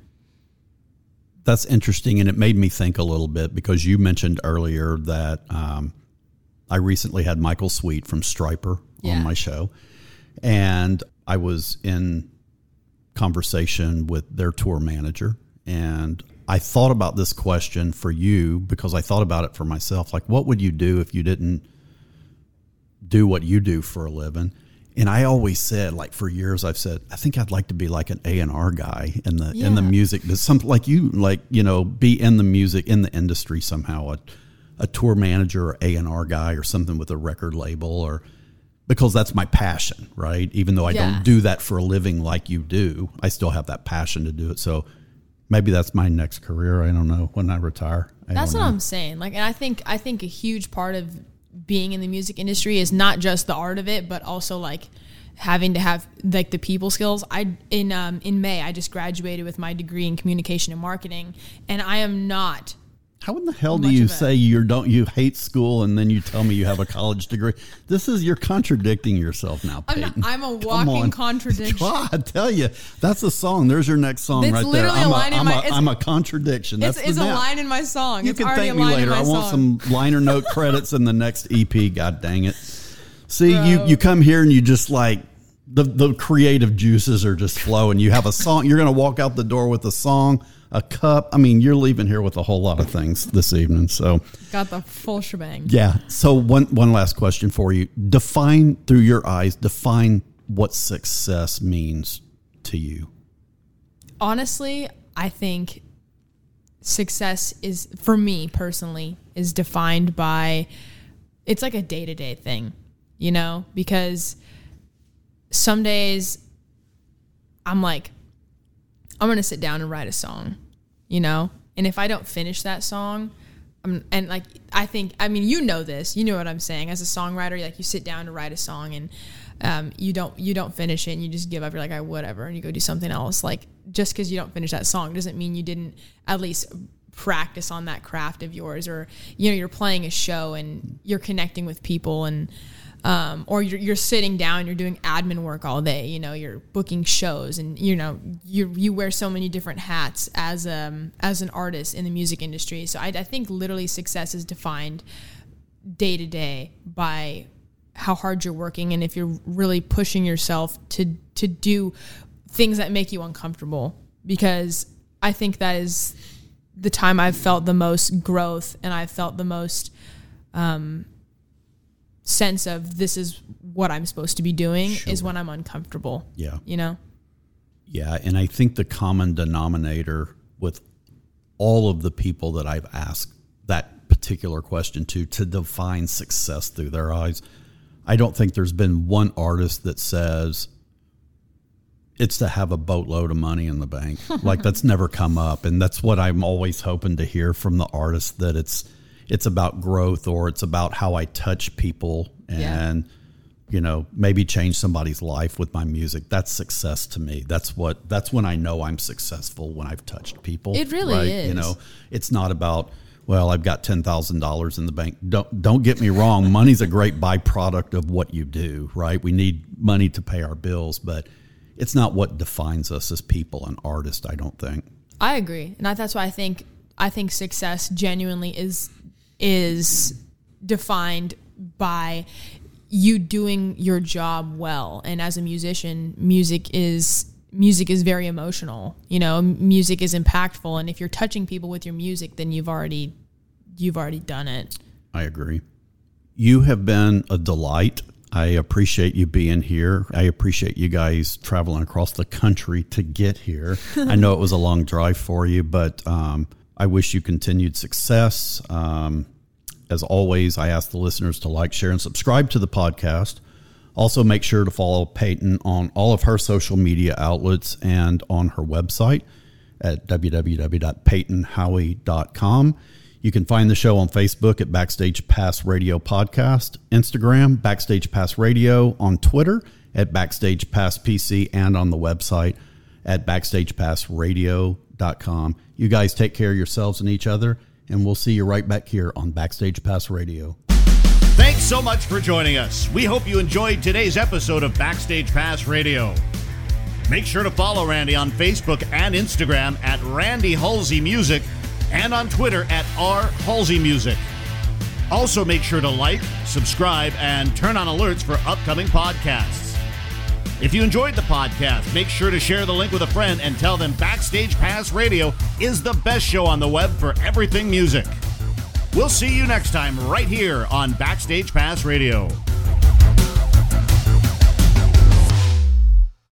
Speaker 1: That's interesting, and it made me think a little bit because you mentioned earlier that um, I recently had Michael Sweet from Stryper
Speaker 3: Yeah.
Speaker 1: on my show, and I was in conversation with their tour manager, and I thought about this question for you because I thought about it for myself. Like, what would you do if you didn't do what you do for a living? And I always said, like for years, I've said, I think I'd like to be like an A and R guy in the in the music, but something like you, like you know, be in the music in the industry somehow, a, a tour manager or A and R guy or something with a record label, or because that's my passion, right? Even though I
Speaker 3: Yeah.
Speaker 1: don't do that for a living like you do, I still have that passion to do it. So maybe that's my next career. I don't know when I retire. I
Speaker 3: That's what
Speaker 1: know.
Speaker 3: I'm saying. Like, and I think I think a huge part of being in the music industry is not just the art of it, but also like having to have like the people skills. I in um, in May I just graduated with my degree in communication and marketing, and I am not.
Speaker 1: How in the hell do you say you don't you hate school and then you tell me you have a college degree? This is you're contradicting yourself now,
Speaker 3: I'm,
Speaker 1: Peyton.
Speaker 3: not, I'm a [laughs] walking
Speaker 1: on. [laughs]
Speaker 3: contradiction.
Speaker 1: God, I tell you, that's a song. There's your next song
Speaker 3: It's
Speaker 1: right there.
Speaker 3: literally a
Speaker 1: I'm
Speaker 3: line in
Speaker 1: I'm
Speaker 3: my-
Speaker 1: a, I'm a contradiction. That's
Speaker 3: It's, a line in my song.
Speaker 1: You
Speaker 3: it's
Speaker 1: can thank me later. I want
Speaker 3: song.
Speaker 1: some liner note [laughs] credits in the next EP. God dang it! See, you you come here and you just like the the creative juices are just flowing. You have a song. You're gonna walk out the door with a song, a cup. I mean, you're leaving here with a whole lot of things this evening. So
Speaker 3: Got the full shebang.
Speaker 1: yeah. So one one last question for you. Define through your eyes. Define what success means to you.
Speaker 3: honestly, I think success is for me personally is defined by it's like a day-to-day thing, you know, because some days I'm like I'm to sit down and write a song, you know? And if I don't finish that song, I'm, and like I think I mean you know this, you know what I'm saying. As a songwriter, like you sit down to write a song and um, you don't you don't finish it and you just give up. You're like, I whatever, and you go do something else. Like just because you don't finish that song doesn't mean you didn't at least practice on that craft of yours, or you know you're playing a show and you're connecting with people and. Um, or you're, you're sitting down, you're doing admin work all day. You know, you're booking shows, and you know you you wear so many different hats as um as an artist in the music industry. So I, I think literally success is defined day to day by how hard you're working and if you're really pushing yourself to to do things that make you uncomfortable because I think that is the time I've felt the most growth and I've felt the most um, sense of this is what I'm supposed to be doing is when I'm uncomfortable.
Speaker 1: Yeah.
Speaker 3: You know?
Speaker 1: Yeah, and I think the common denominator with all of the people that I've asked that particular question to to define success through their eyes, I don't think there's been one artist that says it's to have a boatload of money in the bank. [laughs] like that's never come up, and that's what I'm always hoping to hear from the artist that it's it's about growth or it's about how I touch people
Speaker 3: Yeah.
Speaker 1: and you know maybe change somebody's life with my music. That's success to me. That's what that's when i know i'm successful when i've touched people.
Speaker 3: It really
Speaker 1: you
Speaker 3: is.
Speaker 1: know it's not about well i've got $10000 in the bank. Don't don't get me wrong. [laughs] Money's a great byproduct of what you do right? We need money to pay our bills but it's not what defines us as people and artists i don't think.
Speaker 3: I agree, and I, that's why I think I think success genuinely is is defined by you doing your job well. And as a musician, music is music is very emotional. You know, music is impactful, and if you're touching people with your music, then you've already you've already done it.
Speaker 1: I agree. You have been a delight. I appreciate you being here. I appreciate you guys traveling across the country to get here. I know it was a long drive for you, but um, I wish you continued success. Um, as always, I ask the listeners to like, share, and subscribe to the podcast. Also, make sure to follow Peyton on all of her social media outlets and on her website. at www.peytonhowie.com. You can find the show on Facebook at Backstage Pass Radio Podcast, Instagram, Backstage Pass Radio, on Twitter at Backstage Pass PC, and on the website at BackstagePassRadio.com. You guys take care of yourselves and each other, and we'll see you right back here on Backstage Pass Radio.
Speaker 2: Thanks so much for joining us. We hope you enjoyed today's episode of Backstage Pass Radio. Make sure to follow Randy on Facebook and Instagram at Randy Halsey Music and on Twitter at R Halsey Music. Also, make sure to like, subscribe, and turn on alerts for upcoming podcasts. If you enjoyed the podcast, make sure to share the link with a friend and tell them Backstage Pass Radio is the best show on the web for everything music. We'll see you next time right here on Backstage Pass Radio.